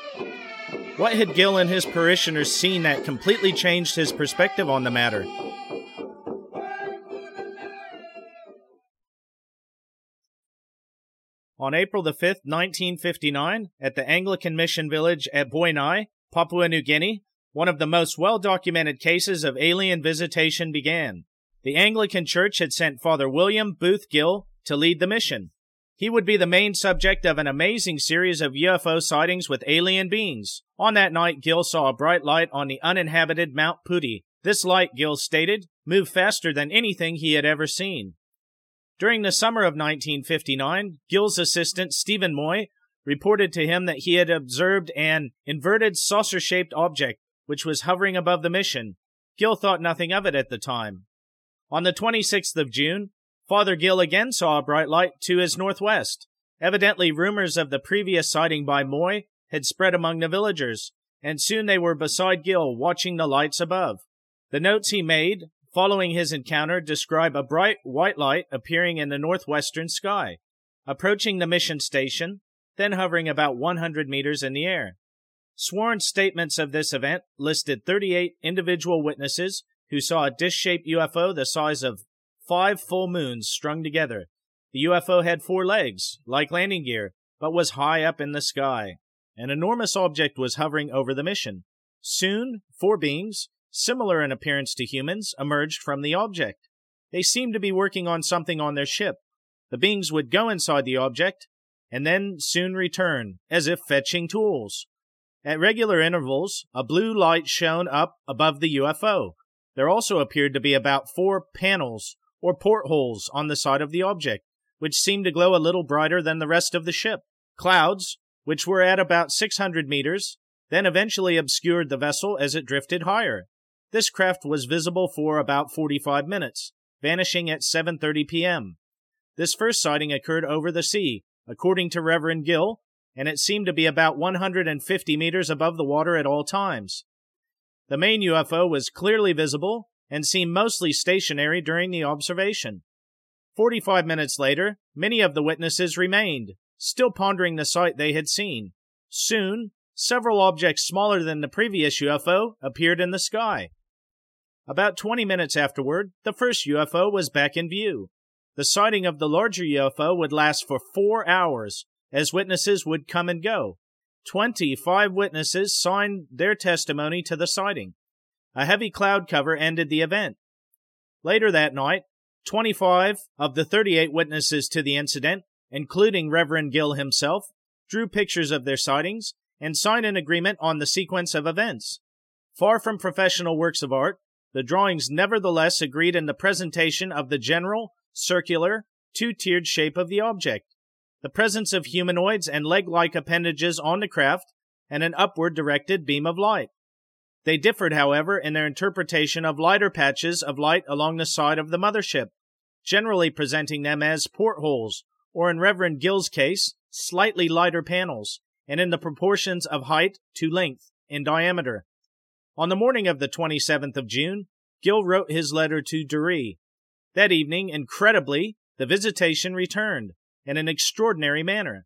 What had Gill and his parishioners seen that completely changed his perspective on the matter? On April the 5th, 1959, at the Anglican Mission Village at Boianai, Papua New Guinea, one of the most well documented cases of alien visitation began. The Anglican Church had sent Father William Booth Gill to lead the mission. He would be the main subject of an amazing series of UFO sightings with alien beings. On that night, Gill saw a bright light on the uninhabited Mount Pudi. This light, Gill stated, moved faster than anything he had ever seen. During the summer of 1959, Gill's assistant, Stephen Moi, reported to him that he had observed an inverted saucer shaped object which was hovering above the mission. Gill thought nothing of it at the time. On the 26th of June, Father Gill again saw a bright light to his northwest. Evidently, rumors of the previous sighting by Moi had spread among the villagers, and soon they were beside Gill watching the lights above. The notes he made following his encounter describe a bright white light appearing in the northwestern sky, approaching the mission station, then hovering about 100 meters in the air. Sworn statements of this event listed 38 individual witnesses who saw a disc shaped UFO the size of five full moons strung together. The UFO had four legs, like landing gear, but was high up in the sky. An enormous object was hovering over the mission. Soon, four beings, similar in appearance to humans, emerged from the object. They seemed to be working on something on their ship. The beings would go inside the object, and then soon return, as if fetching tools. At regular intervals, a blue light shone up above the UFO. There also appeared to be about four panels or portholes on the side of the object, which seemed to glow a little brighter than the rest of the ship. Clouds, which were at about 600 meters, then eventually obscured the vessel as it drifted higher. This craft was visible for about 45 minutes, vanishing at 7:30 p.m. This first sighting occurred over the sea, according to Reverend Gill, and it seemed to be about 150 meters above the water at all times. The main UFO was clearly visible and seemed mostly stationary during the observation. 45 minutes later, many of the witnesses remained, still pondering the sight they had seen. Soon, several objects smaller than the previous UFO appeared in the sky. About 20 minutes afterward, the first UFO was back in view. The sighting of the larger UFO would last for four hours, as witnesses would come and go. 25 witnesses signed their testimony to the sighting. A heavy cloud cover ended the event. Later that night, 25 of the 38 witnesses to the incident, including Reverend Gill himself, drew pictures of their sightings and signed an agreement on the sequence of events. Far from professional works of art, the drawings nevertheless agreed in the presentation of the general, circular, two tiered shape of the object. The presence of humanoids and leg like appendages on the craft, and an upward directed beam of light. They differed, however, in their interpretation of lighter patches of light along the side of the mothership, generally presenting them as portholes, or in Reverend Gill's case, slightly lighter panels, and in the proportions of height to length in diameter. On the morning of the 27th of June, Gill wrote his letter to Durie. That evening, incredibly, the visitation returned in an extraordinary manner.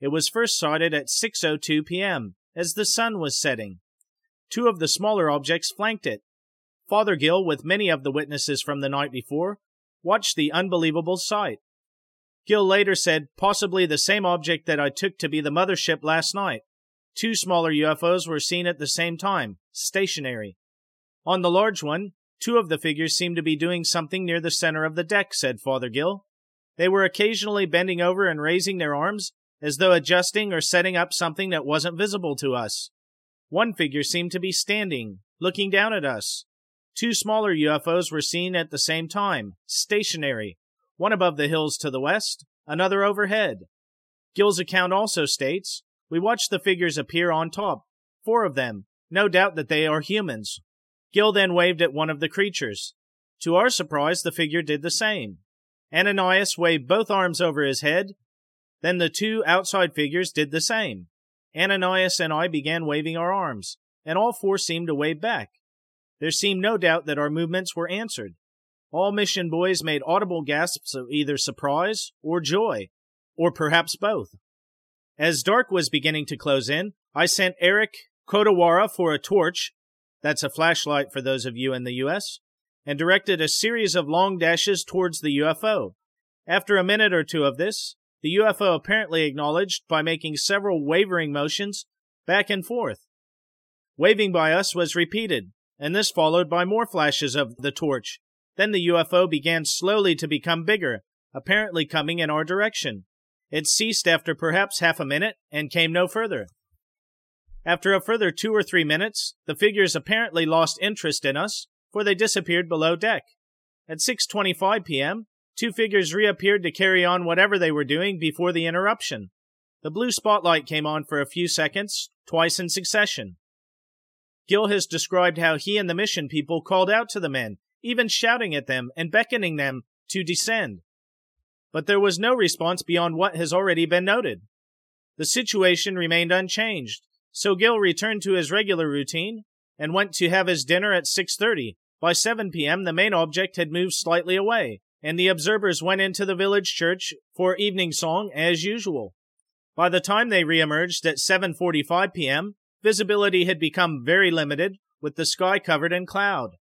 It was first sighted at 6:02 p.m. as the sun was setting. Two of the smaller objects flanked it. Father Gill, with many of the witnesses from the night before, watched the unbelievable sight. Gill later said possibly the same object that I took to be the mothership last night. Two smaller UFOs were seen at the same time, stationary. On the large one, two of the figures seemed to be doing something near the center of the deck, said Father Gill. They were occasionally bending over and raising their arms as though adjusting or setting up something that wasn't visible to us. One figure seemed to be standing, looking down at us. Two smaller UFOs were seen at the same time, stationary, one above the hills to the west, another overhead. Gill's account also states We watched the figures appear on top, four of them, no doubt that they are humans. Gill then waved at one of the creatures. To our surprise, the figure did the same. Ananias waved both arms over his head. Then the two outside figures did the same. Ananias and I began waving our arms, and all four seemed to wave back. There seemed no doubt that our movements were answered. All mission boys made audible gasps of either surprise or joy, or perhaps both. As dark was beginning to close in, I sent Eric Kodawara for a torch that's a flashlight for those of you in the US and directed a series of long dashes towards the UFO. After a minute or two of this, the UFO apparently acknowledged by making several wavering motions back and forth. Waving by us was repeated, and this followed by more flashes of the torch. Then the UFO began slowly to become bigger, apparently coming in our direction. It ceased after perhaps half a minute and came no further. After a further two or three minutes, the figures apparently lost interest in us for they disappeared below deck. At 6:25 p.m., two figures reappeared to carry on whatever they were doing before the interruption. The blue spotlight came on for a few seconds, twice in succession. Gill has described how he and the mission people called out to the men, even shouting at them and beckoning them to descend. But there was no response beyond what has already been noted. The situation remained unchanged, so Gill returned to his regular routine and went to have his dinner at 6:30, by 7 p.m., the main object had moved slightly away, and the observers went into the village church for evening song as usual. By the time they reemerged at 7:45 p.m., visibility had become very limited, with the sky covered in cloud.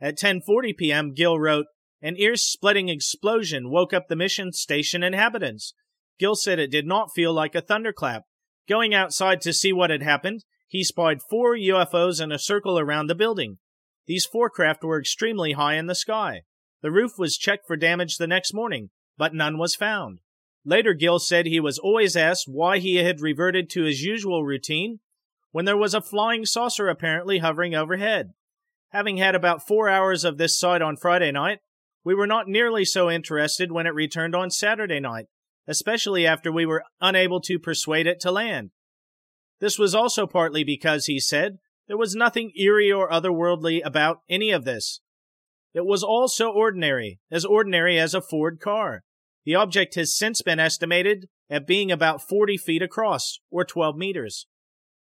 At 10:40 p.m., Gill wrote, "An ear-splitting explosion woke up the mission station inhabitants. Gill said it did not feel like a thunderclap. Going outside to see what had happened, he spied four UFOs in a circle around the building. These four craft were extremely high in the sky. The roof was checked for damage the next morning, but none was found. Later, Gill said he was always asked why he had reverted to his usual routine when there was a flying saucer apparently hovering overhead. Having had about four hours of this sight on Friday night, we were not nearly so interested when it returned on Saturday night, especially after we were unable to persuade it to land. This was also partly because, he said, there was nothing eerie or otherworldly about any of this. It was all so ordinary, as ordinary as a Ford car. The object has since been estimated at being about 40 feet across, or 12 meters.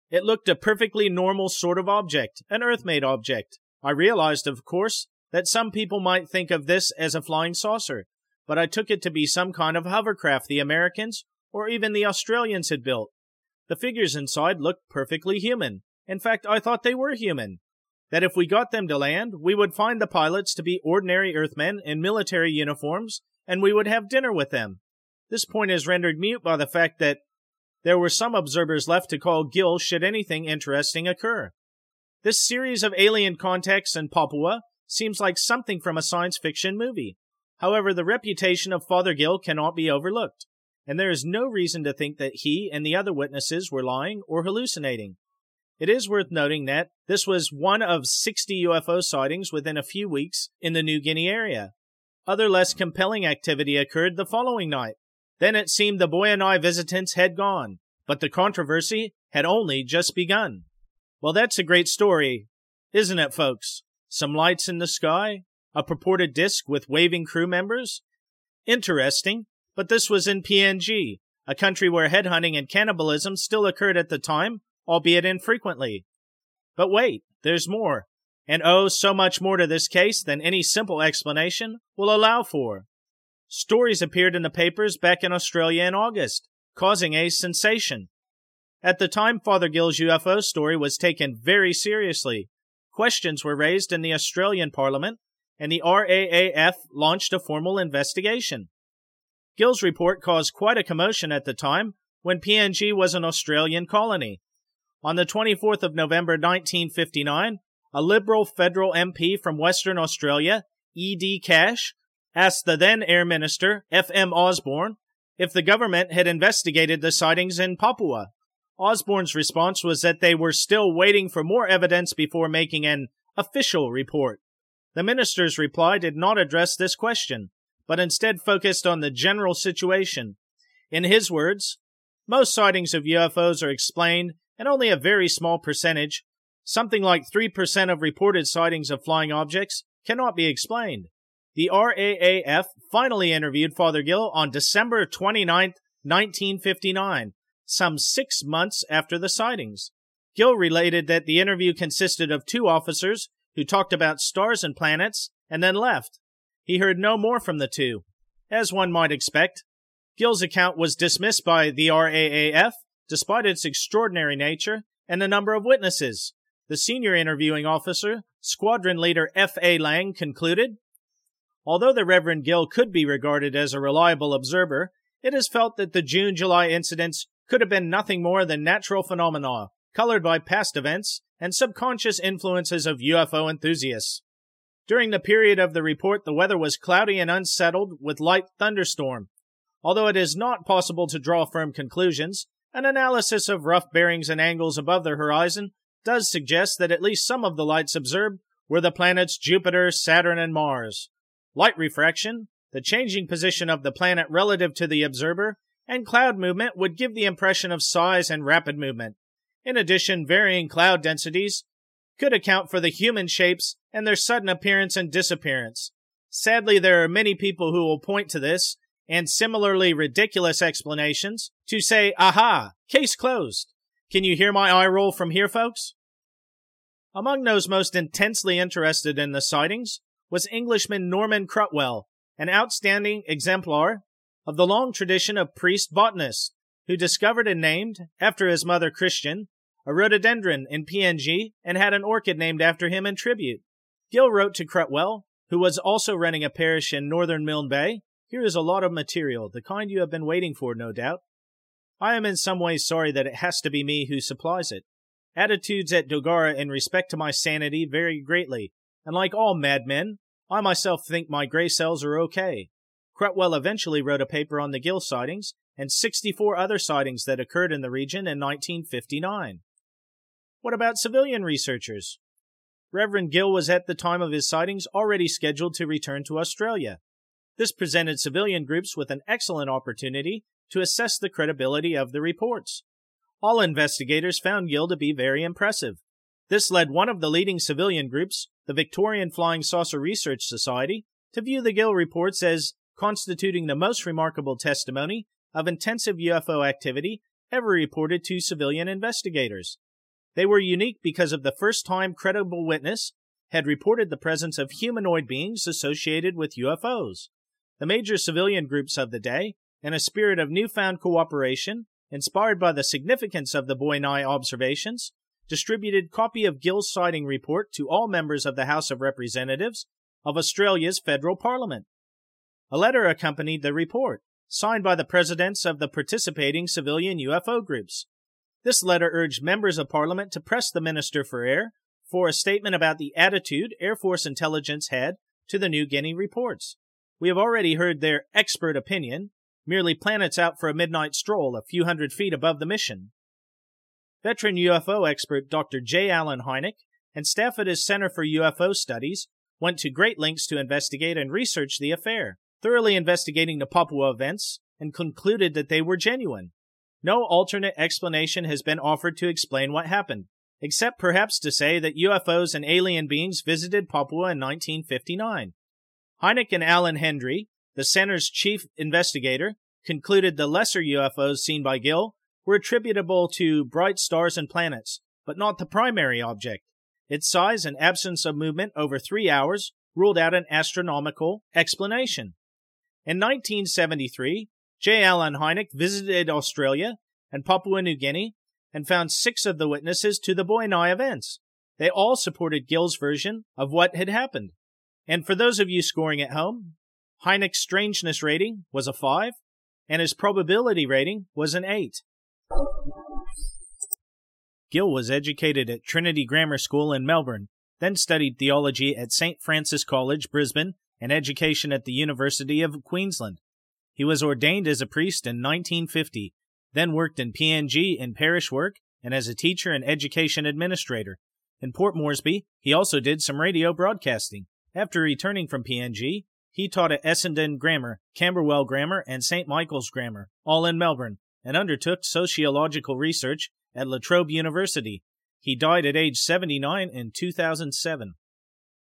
It looked a perfectly normal sort of object, an Earth made object. I realized, of course, that some people might think of this as a flying saucer, but I took it to be some kind of hovercraft the Americans or even the Australians had built. The figures inside looked perfectly human, in fact, I thought they were human. That if we got them to land, we would find the pilots to be ordinary Earthmen in military uniforms, and we would have dinner with them. This point is rendered mute by the fact that there were some observers left to call Gill should anything interesting occur. This series of alien contacts in Papua seems like something from a science fiction movie. However, the reputation of Father Gill cannot be overlooked, and there is no reason to think that he and the other witnesses were lying or hallucinating. It is worth noting that this was one of 60 UFO sightings within a few weeks in the New Guinea area. Other less compelling activity occurred the following night. Then it seemed the Boianai visitants had gone, but the controversy had only just begun. Well, that's a great story, isn't it, folks? Some lights in the sky, a purported disk with waving crew members. Interesting, but this was in PNG, a country where headhunting and cannibalism still occurred at the time, albeit infrequently. But wait, there's more, and oh, so much more to this case than any simple explanation will allow for. Stories appeared in the papers back in Australia in August, causing a sensation. At the time, Father Gill's UFO story was taken very seriously. Questions were raised in the Australian Parliament, and the RAAF launched a formal investigation. Gill's report caused quite a commotion at the time when PNG was an Australian colony. On the 24th of November 1959, a Liberal federal MP from Western Australia, E.D. Cash, asked the then Air Minister, F.M. Osborne, if the government had investigated the sightings in Papua. Osborne's response was that they were still waiting for more evidence before making an official report. The minister's reply did not address this question, but instead focused on the general situation. In his words, most sightings of UFOs are explained, and only a very small percentage, something like 3% of reported sightings of flying objects, cannot be explained. The RAAF finally interviewed Father Gill on December 29, 1959, some six months after the sightings. Gill related that the interview consisted of two officers who talked about stars and planets and then left. He heard no more from the two. As one might expect, Gill's account was dismissed by the RAAF despite its extraordinary nature and the number of witnesses. The senior interviewing officer, Squadron Leader F.A. Lang, concluded Although the Reverend Gill could be regarded as a reliable observer, it is felt that the June July incidents could have been nothing more than natural phenomena, colored by past events and subconscious influences of UFO enthusiasts. During the period of the report, the weather was cloudy and unsettled with light thunderstorm. Although it is not possible to draw firm conclusions, an analysis of rough bearings and angles above the horizon does suggest that at least some of the lights observed were the planets Jupiter, Saturn, and Mars. Light refraction, the changing position of the planet relative to the observer, and cloud movement would give the impression of size and rapid movement. In addition, varying cloud densities could account for the human shapes and their sudden appearance and disappearance. Sadly, there are many people who will point to this and similarly ridiculous explanations to say, aha, case closed. Can you hear my eye roll from here, folks? Among those most intensely interested in the sightings was Englishman Norman Cruttwell, an outstanding exemplar of the long tradition of priest botanists who discovered and named, after his mother Christian, a rhododendron in PNG and had an orchid named after him in tribute. Gill wrote to Cruttwell, who was also running a parish in northern Milne Bay, Here is a lot of material, the kind you have been waiting for, no doubt. I am in some ways sorry that it has to be me who supplies it. Attitudes at Dogura in respect to my sanity vary greatly, and like all madmen, I myself think my gray cells are okay. Cruttwell eventually wrote a paper on the Gill sightings and 64 other sightings that occurred in the region in 1959. What about civilian researchers? Reverend Gill was at the time of his sightings already scheduled to return to Australia. This presented civilian groups with an excellent opportunity to assess the credibility of the reports. All investigators found Gill to be very impressive. This led one of the leading civilian groups, the Victorian Flying Saucer Research Society, to view the Gill reports as constituting the most remarkable testimony of intensive UFO activity ever reported to civilian investigators. They were unique because of the first time credible witness had reported the presence of humanoid beings associated with UFOs. The major civilian groups of the day, in a spirit of newfound cooperation, inspired by the significance of the Boianai observations, distributed copy of Gill's sighting report to all members of the House of Representatives of Australia's federal parliament. A letter accompanied the report, signed by the presidents of the participating civilian UFO groups. This letter urged members of Parliament to press the Minister for Air for a statement about the attitude Air Force intelligence had to the New Guinea reports. We have already heard their expert opinion, merely planets out for a midnight stroll a few hundred feet above the mission. Veteran UFO expert Dr. J. Allen Hynek and staff at his Center for UFO Studies went to great lengths to investigate and research the affair thoroughly investigating the Papua events, and concluded that they were genuine. No alternate explanation has been offered to explain what happened, except perhaps to say that UFOs and alien beings visited Papua in 1959. Hynek and Allan Hendry, the center's chief investigator, concluded the lesser UFOs seen by Gill were attributable to bright stars and planets, but not the primary object. Its size and absence of movement over three hours ruled out an astronomical explanation. In 1973, J. Allen Hynek visited Australia and Papua New Guinea and found six of the witnesses to the Boianai events. They all supported Gill's version of what had happened. And for those of you scoring at home, Hynek's strangeness rating was a 5, and his probability rating was an 8. Gill was educated at Trinity Grammar School in Melbourne, then studied theology at St. Francis College, Brisbane, and education at the University of Queensland. He was ordained as a priest in 1950, then worked in PNG in parish work and as a teacher and education administrator. In Port Moresby, he also did some radio broadcasting. After returning from PNG, he taught at Essendon Grammar, Camberwell Grammar, and St. Michael's Grammar, all in Melbourne, and undertook sociological research at La Trobe University. He died at age 79 in 2007.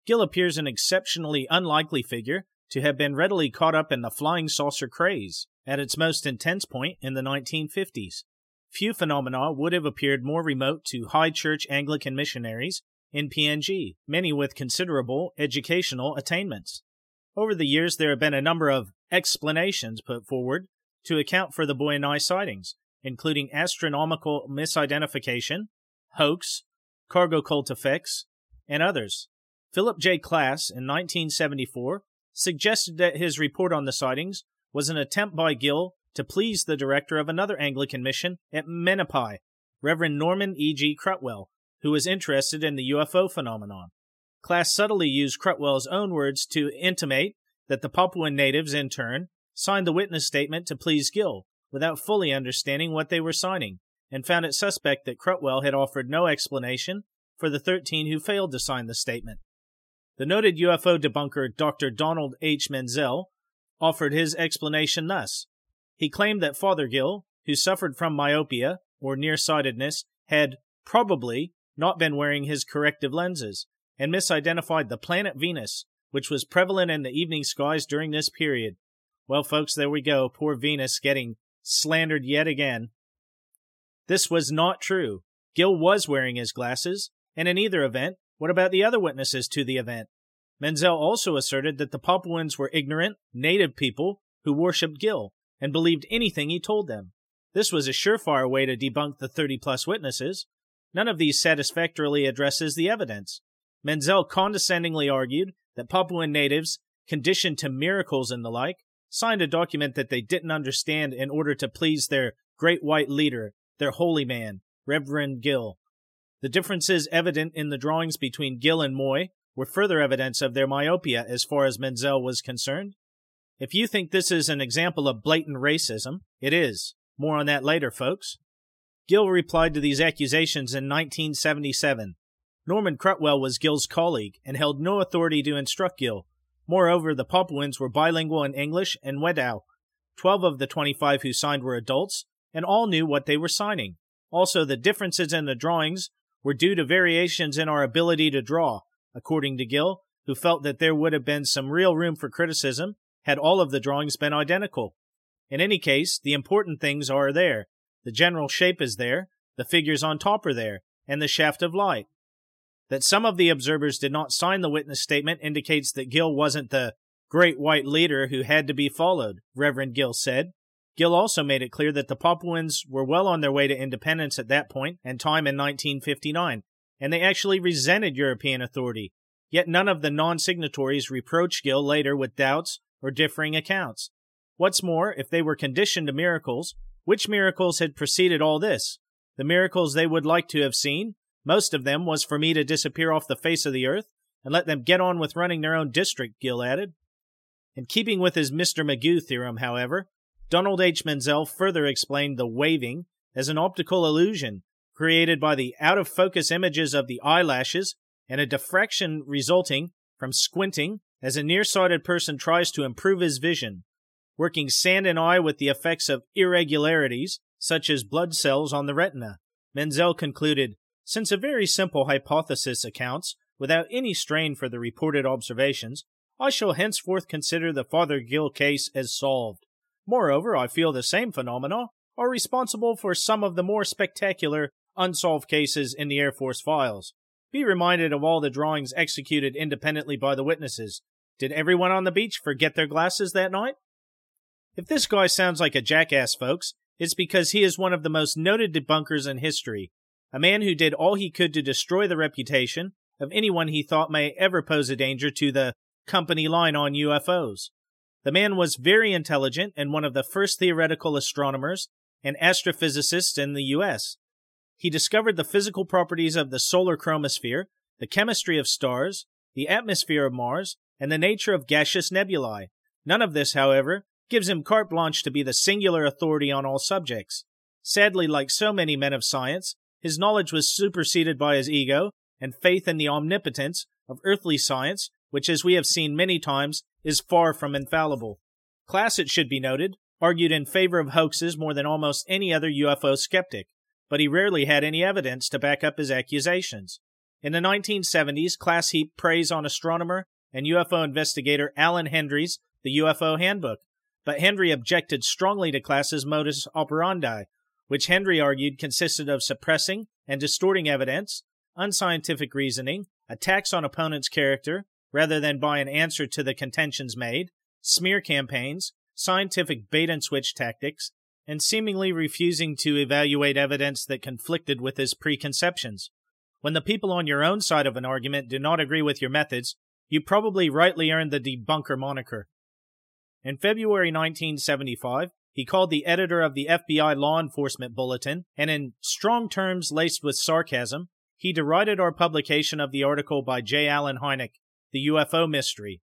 Gill appears an exceptionally unlikely figure to have been readily caught up in the flying saucer craze at its most intense point in the 1950s. Few phenomena would have appeared more remote to high church Anglican missionaries in PNG, many with considerable educational attainments. Over the years, there have been a number of explanations put forward to account for the Boianai sightings, including astronomical misidentification, hoax, cargo cult effects, and others. Philip J. Klass, in 1974 suggested that his report on the sightings was an attempt by Gill to please the director of another Anglican mission at Menapi, Reverend Norman E.G. Cruttwell, who was interested in the UFO phenomenon. Klass subtly used Cruttwell's own words to intimate that the Papuan natives, in turn, signed the witness statement to please Gill, without fully understanding what they were signing, and found it suspect that Cruttwell had offered no explanation for the 13 who failed to sign the statement. The noted UFO debunker Dr. Donald H. Menzel offered his explanation thus. He claimed that Father Gill, who suffered from myopia or nearsightedness, had probably not been wearing his corrective lenses and misidentified the planet Venus, which was prevalent in the evening skies during this period. Well, folks, there we go. Poor Venus getting slandered yet again. This was not true. Gill was wearing his glasses, and in either event, what about the other witnesses to the event? Menzel also asserted that the Papuans were ignorant, native people who worshipped Gill and believed anything he told them. This was a surefire way to debunk the 30 plus witnesses. None of these satisfactorily addresses the evidence. Menzel condescendingly argued that Papuan natives, conditioned to miracles and the like, signed a document that they didn't understand in order to please their great white leader, their holy man, Reverend Gill. The differences evident in the drawings between Gill and Moi were further evidence of their myopia as far as Menzel was concerned. If you think this is an example of blatant racism, it is. More on that later, folks. Gill replied to these accusations in 1977. Norman Cruttwell was Gill's colleague and held no authority to instruct Gill. Moreover, the Papuans were bilingual in English and Wedau. Twelve of the 25 who signed were adults, and all knew what they were signing. Also, the differences in the drawings were due to variations in our ability to draw, according to Gill, who felt that there would have been some real room for criticism had all of the drawings been identical. In any case, the important things are there. The general shape is there, the figures on top are there, and the shaft of light. That some of the observers did not sign the witness statement indicates that Gill wasn't the great white leader who had to be followed, Reverend Gill said. Gill also made it clear that the Papuans were well on their way to independence at that point and time in 1959, and they actually resented European authority. Yet none of the non signatories reproached Gill later with doubts or differing accounts. What's more, if they were conditioned to miracles, which miracles had preceded all this? The miracles they would like to have seen, most of them was for me to disappear off the face of the earth and let them get on with running their own district, Gill added. In keeping with his Mr. Magoo theorem, however, Donald H. Menzel further explained the waving as an optical illusion created by the out of focus images of the eyelashes and a diffraction resulting from squinting as a nearsighted person tries to improve his vision. Working sand and eye with the effects of irregularities, such as blood cells on the retina. Menzel concluded Since a very simple hypothesis accounts, without any strain for the reported observations, I shall henceforth consider the Father Gill case as solved. Moreover, I feel the same phenomena are responsible for some of the more spectacular unsolved cases in the Air Force files. Be reminded of all the drawings executed independently by the witnesses. Did everyone on the beach forget their glasses that night? If this guy sounds like a jackass, folks, it's because he is one of the most noted debunkers in history, a man who did all he could to destroy the reputation of anyone he thought may ever pose a danger to the company line on UFOs. The man was very intelligent and one of the first theoretical astronomers and astrophysicists in the U.S. He discovered the physical properties of the solar chromosphere, the chemistry of stars, the atmosphere of Mars, and the nature of gaseous nebulae. None of this, however, gives him carte blanche to be the singular authority on all subjects. Sadly, like so many men of science, his knowledge was superseded by his ego and faith in the omnipotence of earthly science, which, as we have seen many times, is far from infallible. Klass, it should be noted, argued in favor of hoaxes more than almost any other UFO skeptic but he rarely had any evidence to back up his accusations. In the 1970s, Klass heaped praise on astronomer and UFO investigator Allan Hendry's The UFO Handbook, but Hendry objected strongly to Klass's modus operandi, which Hendry argued consisted of suppressing and distorting evidence, unscientific reasoning, attacks on opponents' character, rather than by an answer to the contentions made, smear campaigns, scientific bait and switch tactics, and seemingly refusing to evaluate evidence that conflicted with his preconceptions. When the people on your own side of an argument do not agree with your methods, you probably rightly earned the debunker moniker. In February 1975, he called the editor of the FBI Law Enforcement Bulletin, and in strong terms laced with sarcasm, he derided our publication of the article by J. Allen Hynek, The UFO Mystery.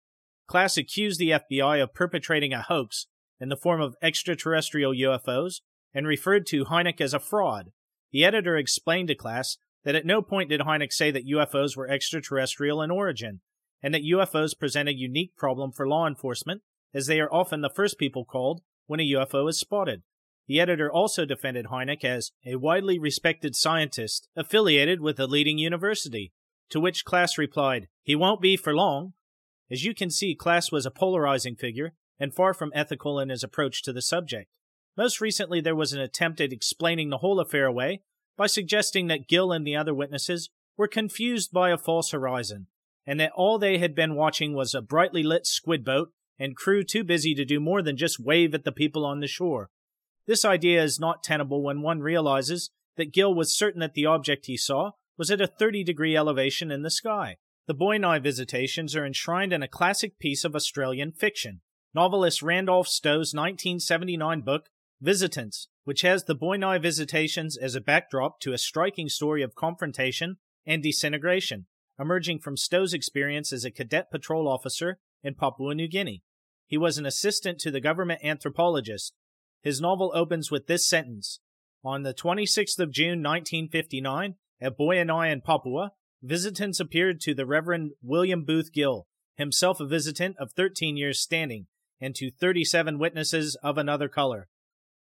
Klass accused the FBI of perpetrating a hoax in the form of extraterrestrial UFOs and referred to Hynek as a fraud. The editor explained to Klass that at no point did Hynek say that UFOs were extraterrestrial in origin, and that UFOs present a unique problem for law enforcement, as they are often the first people called when a UFO is spotted. The editor also defended Hynek as a widely respected scientist affiliated with a leading university, to which Klass replied, He won't be for long. As you can see, Klass was a polarizing figure and far from ethical in his approach to the subject. Most recently, there was an attempt at explaining the whole affair away by suggesting that Gill and the other witnesses were confused by a false horizon, and that all they had been watching was a brightly lit squid boat and crew too busy to do more than just wave at the people on the shore. This idea is not tenable when one realizes that Gill was certain that the object he saw was at a 30 degree elevation in the sky. The Boianai visitations are enshrined in a classic piece of Australian fiction, novelist Randolph Stow's 1979 book, Visitants, which has the Boianai visitations as a backdrop to a striking story of confrontation and disintegration, emerging from Stow's experience as a cadet patrol officer in Papua New Guinea. He was an assistant to the government anthropologist. His novel opens with this sentence On the 26th of June 1959, at Boianai in Papua, visitants appeared to the Reverend William Booth Gill, himself a visitant of 13 years standing, and to 37 witnesses of another color.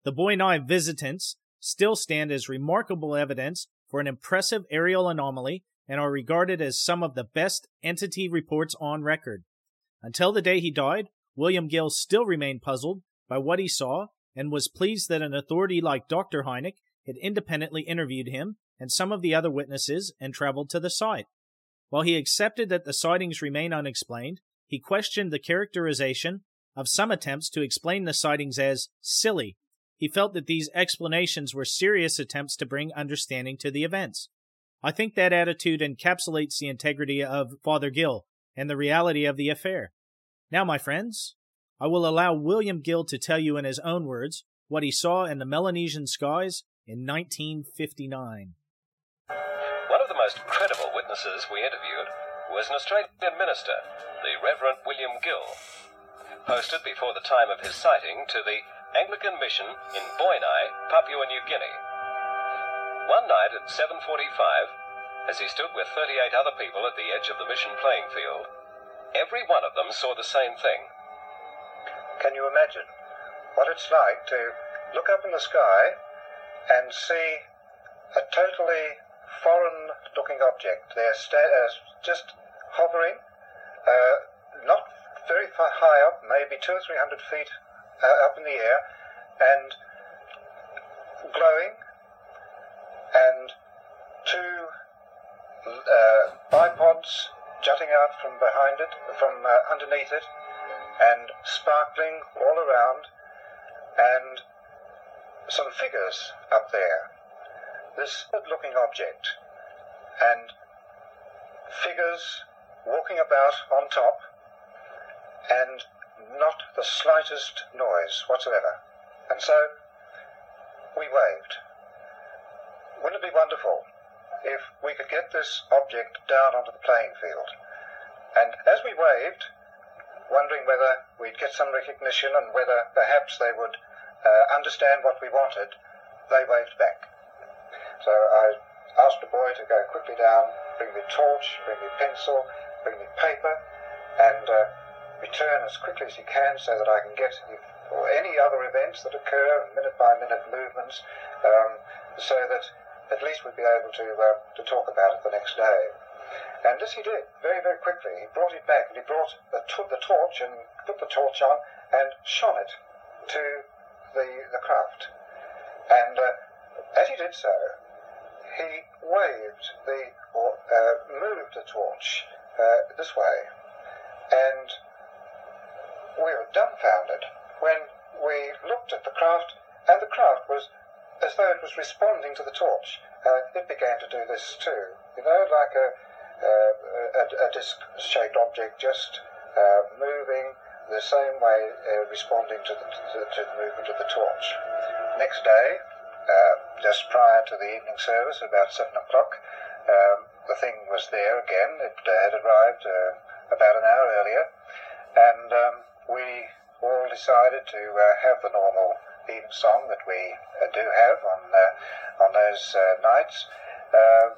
The Boianai visitants still stand as remarkable evidence for an impressive aerial anomaly and are regarded as some of the best entity reports on record. Until the day he died, William Gill still remained puzzled by what he saw and was pleased that an authority like Dr. Hynek had independently interviewed him and some of the other witnesses and traveled to the site. While he accepted that the sightings remain unexplained, he questioned the characterization of some attempts to explain the sightings as silly. He felt that these explanations were serious attempts to bring understanding to the events. I think that attitude encapsulates the integrity of Father Gill and the reality of the affair. Now, my friends, I will allow William Gill to tell you in his own words what he saw in the Melanesian skies in 1959. One of the most credible witnesses we interviewed was an Australian minister, the Reverend William Gill, posted before the time of his sighting to the Anglican Mission in Boianai, Papua New Guinea. One night at 7.45, as he stood with 38 other people at the edge of the mission playing field, every one of them saw the same thing. Can you imagine what it's like to look up in the sky and see a totally foreign looking object there, uh, just hovering, uh, not very far high up, maybe two or three hundred feet uh, up in the air, and glowing, and two uh, bipods jutting out from behind it, from uh, underneath it, and sparkling all around, and some figures up there. This looking object, and figures walking about on top, and not the slightest noise whatsoever. And so we waved. Wouldn't it be wonderful if we could get this object down onto the playing field? And as we waved, wondering whether we'd get some recognition and whether perhaps they would uh, understand what we wanted, they waved back. So I asked the boy to go quickly down, bring me torch, bring me pencil, bring me paper, and uh, return as quickly as he can so that I can get or any other events that occur, minute by minute movements, um, so that at least we'd be able to uh, to talk about it the next day. And this he did very very quickly. He brought it back and he brought the, t- the torch and put the torch on and shone it to the the craft. And uh, as he did so, he waved the or uh, moved the torch uh, this way, and we were dumbfounded when we looked at the craft, and the craft was as though it was responding to the torch. Uh, it began to do this too, you know, like a, uh, a, a disc-shaped object just uh, moving the same way, uh, responding to the, to, to the, movement of the torch. Next day, uh, just prior to the evening service, about seven o'clock, um, the thing was there again. It uh, had arrived about an hour earlier, and um, we all decided to have the normal evening song that we uh, do have on uh, on those uh, nights. Um,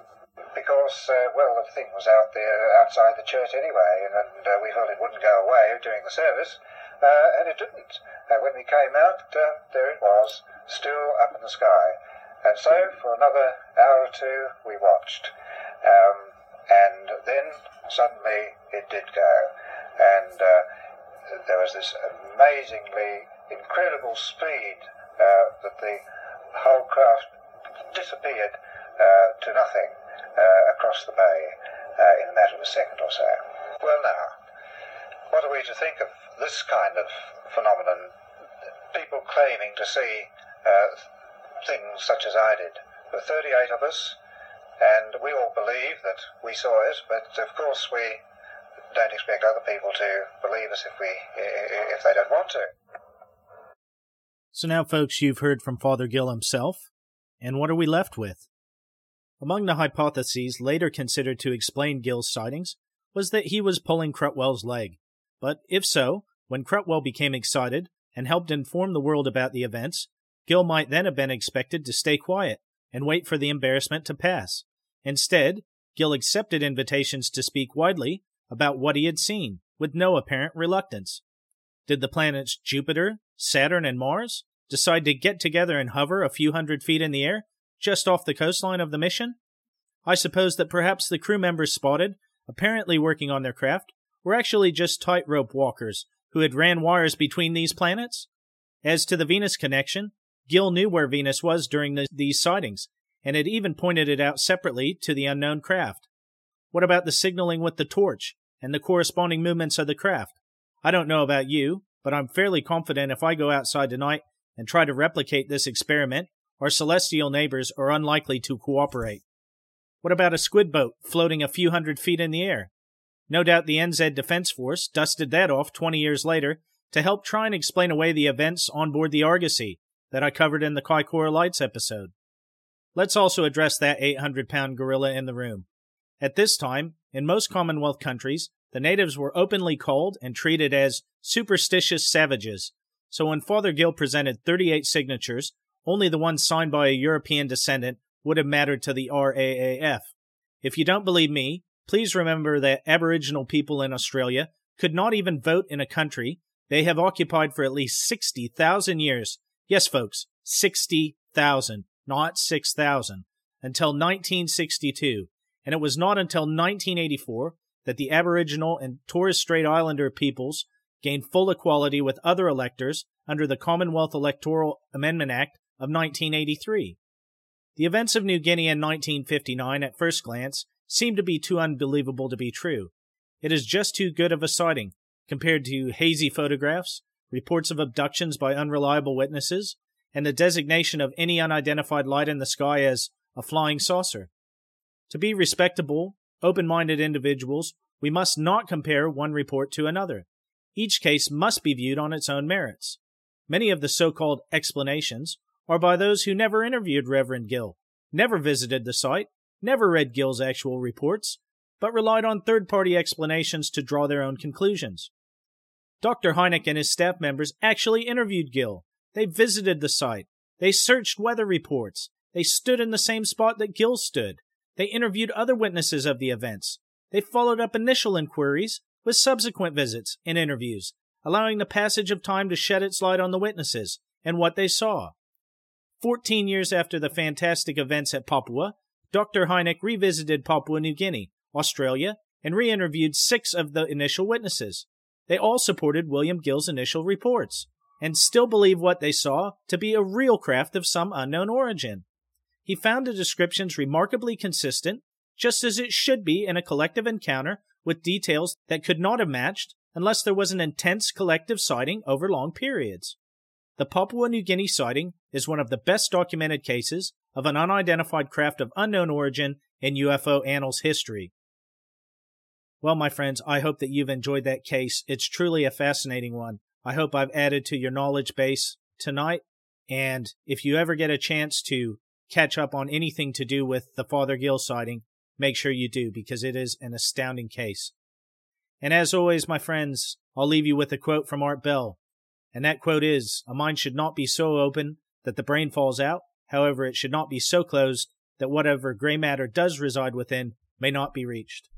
because, uh, well, the thing was out there outside the church anyway, and, and we thought it wouldn't go away during the service, and it didn't. when we came out, there it was, still up in the sky. And so, for another hour or two, we watched. Um, and then, suddenly, it did go. And there was this amazingly incredible speed uh, that the whole craft disappeared uh, to nothing uh, across the bay uh, in a matter of a second or so. Well, now, what are we to think of this kind of phenomenon? People claiming to see uh, things such as I did. There were 38 of us, and we all believe that we saw it, but of course we don't expect other people to believe us if we if they don't want to. So now, folks, you've heard from Father Gill himself, and what are we left with? Among the hypotheses later considered to explain Gill's sightings was that he was pulling Cruttwell's leg. But if so, when Crutwell became excited and helped inform the world about the events, Gill might then have been expected to stay quiet and wait for the embarrassment to pass. Instead, Gill accepted invitations to speak widely about what he had seen, with no apparent reluctance. Did the planets Jupiter, Saturn, and Mars decide to get together and hover a few hundred feet in the air, just off the coastline of the mission? I suppose that perhaps the crew members spotted, apparently working on their craft, were actually just tightrope walkers who had ran wires between these planets? As to the Venus connection, Gill knew where Venus was during the, these sightings, and had even pointed it out separately to the unknown craft. What about the signaling with the torch and the corresponding movements of the craft? I don't know about you, but I'm fairly confident if I go outside tonight and try to replicate this experiment, our celestial neighbors are unlikely to cooperate. What about a squid boat floating a few hundred feet in the air? No doubt the NZ Defense Force dusted that off 20 years later to help try and explain away the events on board the Argosy that I covered in the Kaikoura Lights episode. Let's also address that 800 pound gorilla in the room. At this time, in most Commonwealth countries, the natives were openly called and treated as superstitious savages. So when Father Gill presented 38 signatures, only the one signed by a European descendant would have mattered to the RAAF. If you don't believe me, please remember that Aboriginal people in Australia could not even vote in a country They have occupied for at least 60,000 years. Yes, folks, 60,000, not 6,000, until 1962. And it was not until 1984 that the Aboriginal and Torres Strait Islander peoples gained full equality with other electors under the Commonwealth Electoral Amendment Act of 1983. The events of New Guinea in 1959, at first glance, seem to be too unbelievable to be true. It is just too good of a sighting, compared to hazy photographs, reports of abductions by unreliable witnesses, and the designation of any unidentified light in the sky as a flying saucer. To be respectable, open minded individuals, we must not compare one report to another. Each case must be viewed on its own merits. Many of the so called explanations are by those who never interviewed Reverend Gill, never visited the site, never read Gill's actual reports, but relied on third party explanations to draw their own conclusions. Dr. Hynek and his staff members actually interviewed Gill. They visited the site. They searched weather reports. They stood in the same spot that Gill stood. They interviewed other witnesses of the events. They followed up initial inquiries with subsequent visits and interviews, allowing the passage of time to shed its light on the witnesses and what they saw. Fourteen years after the fantastic events at Papua, Dr. Hynek revisited Papua New Guinea, Australia, and re interviewed six of the initial witnesses. They all supported William Gill's initial reports and still believe what they saw to be a real craft of some unknown origin. He found the descriptions remarkably consistent, just as it should be in a collective encounter with details that could not have matched unless there was an intense collective sighting over long periods. The Papua New Guinea sighting is one of the best documented cases of an unidentified craft of unknown origin in UFO annals history. Well, my friends, I hope that you've enjoyed that case. It's truly a fascinating one. I hope I've added to your knowledge base tonight. And if you ever get a chance to catch up on anything to do with the Father Gill sighting, make sure you do because it is an astounding case. And as always, my friends, I'll leave you with a quote from Art Bell. And that quote is A mind should not be so open that the brain falls out. However, it should not be so closed that whatever gray matter does reside within may not be reached.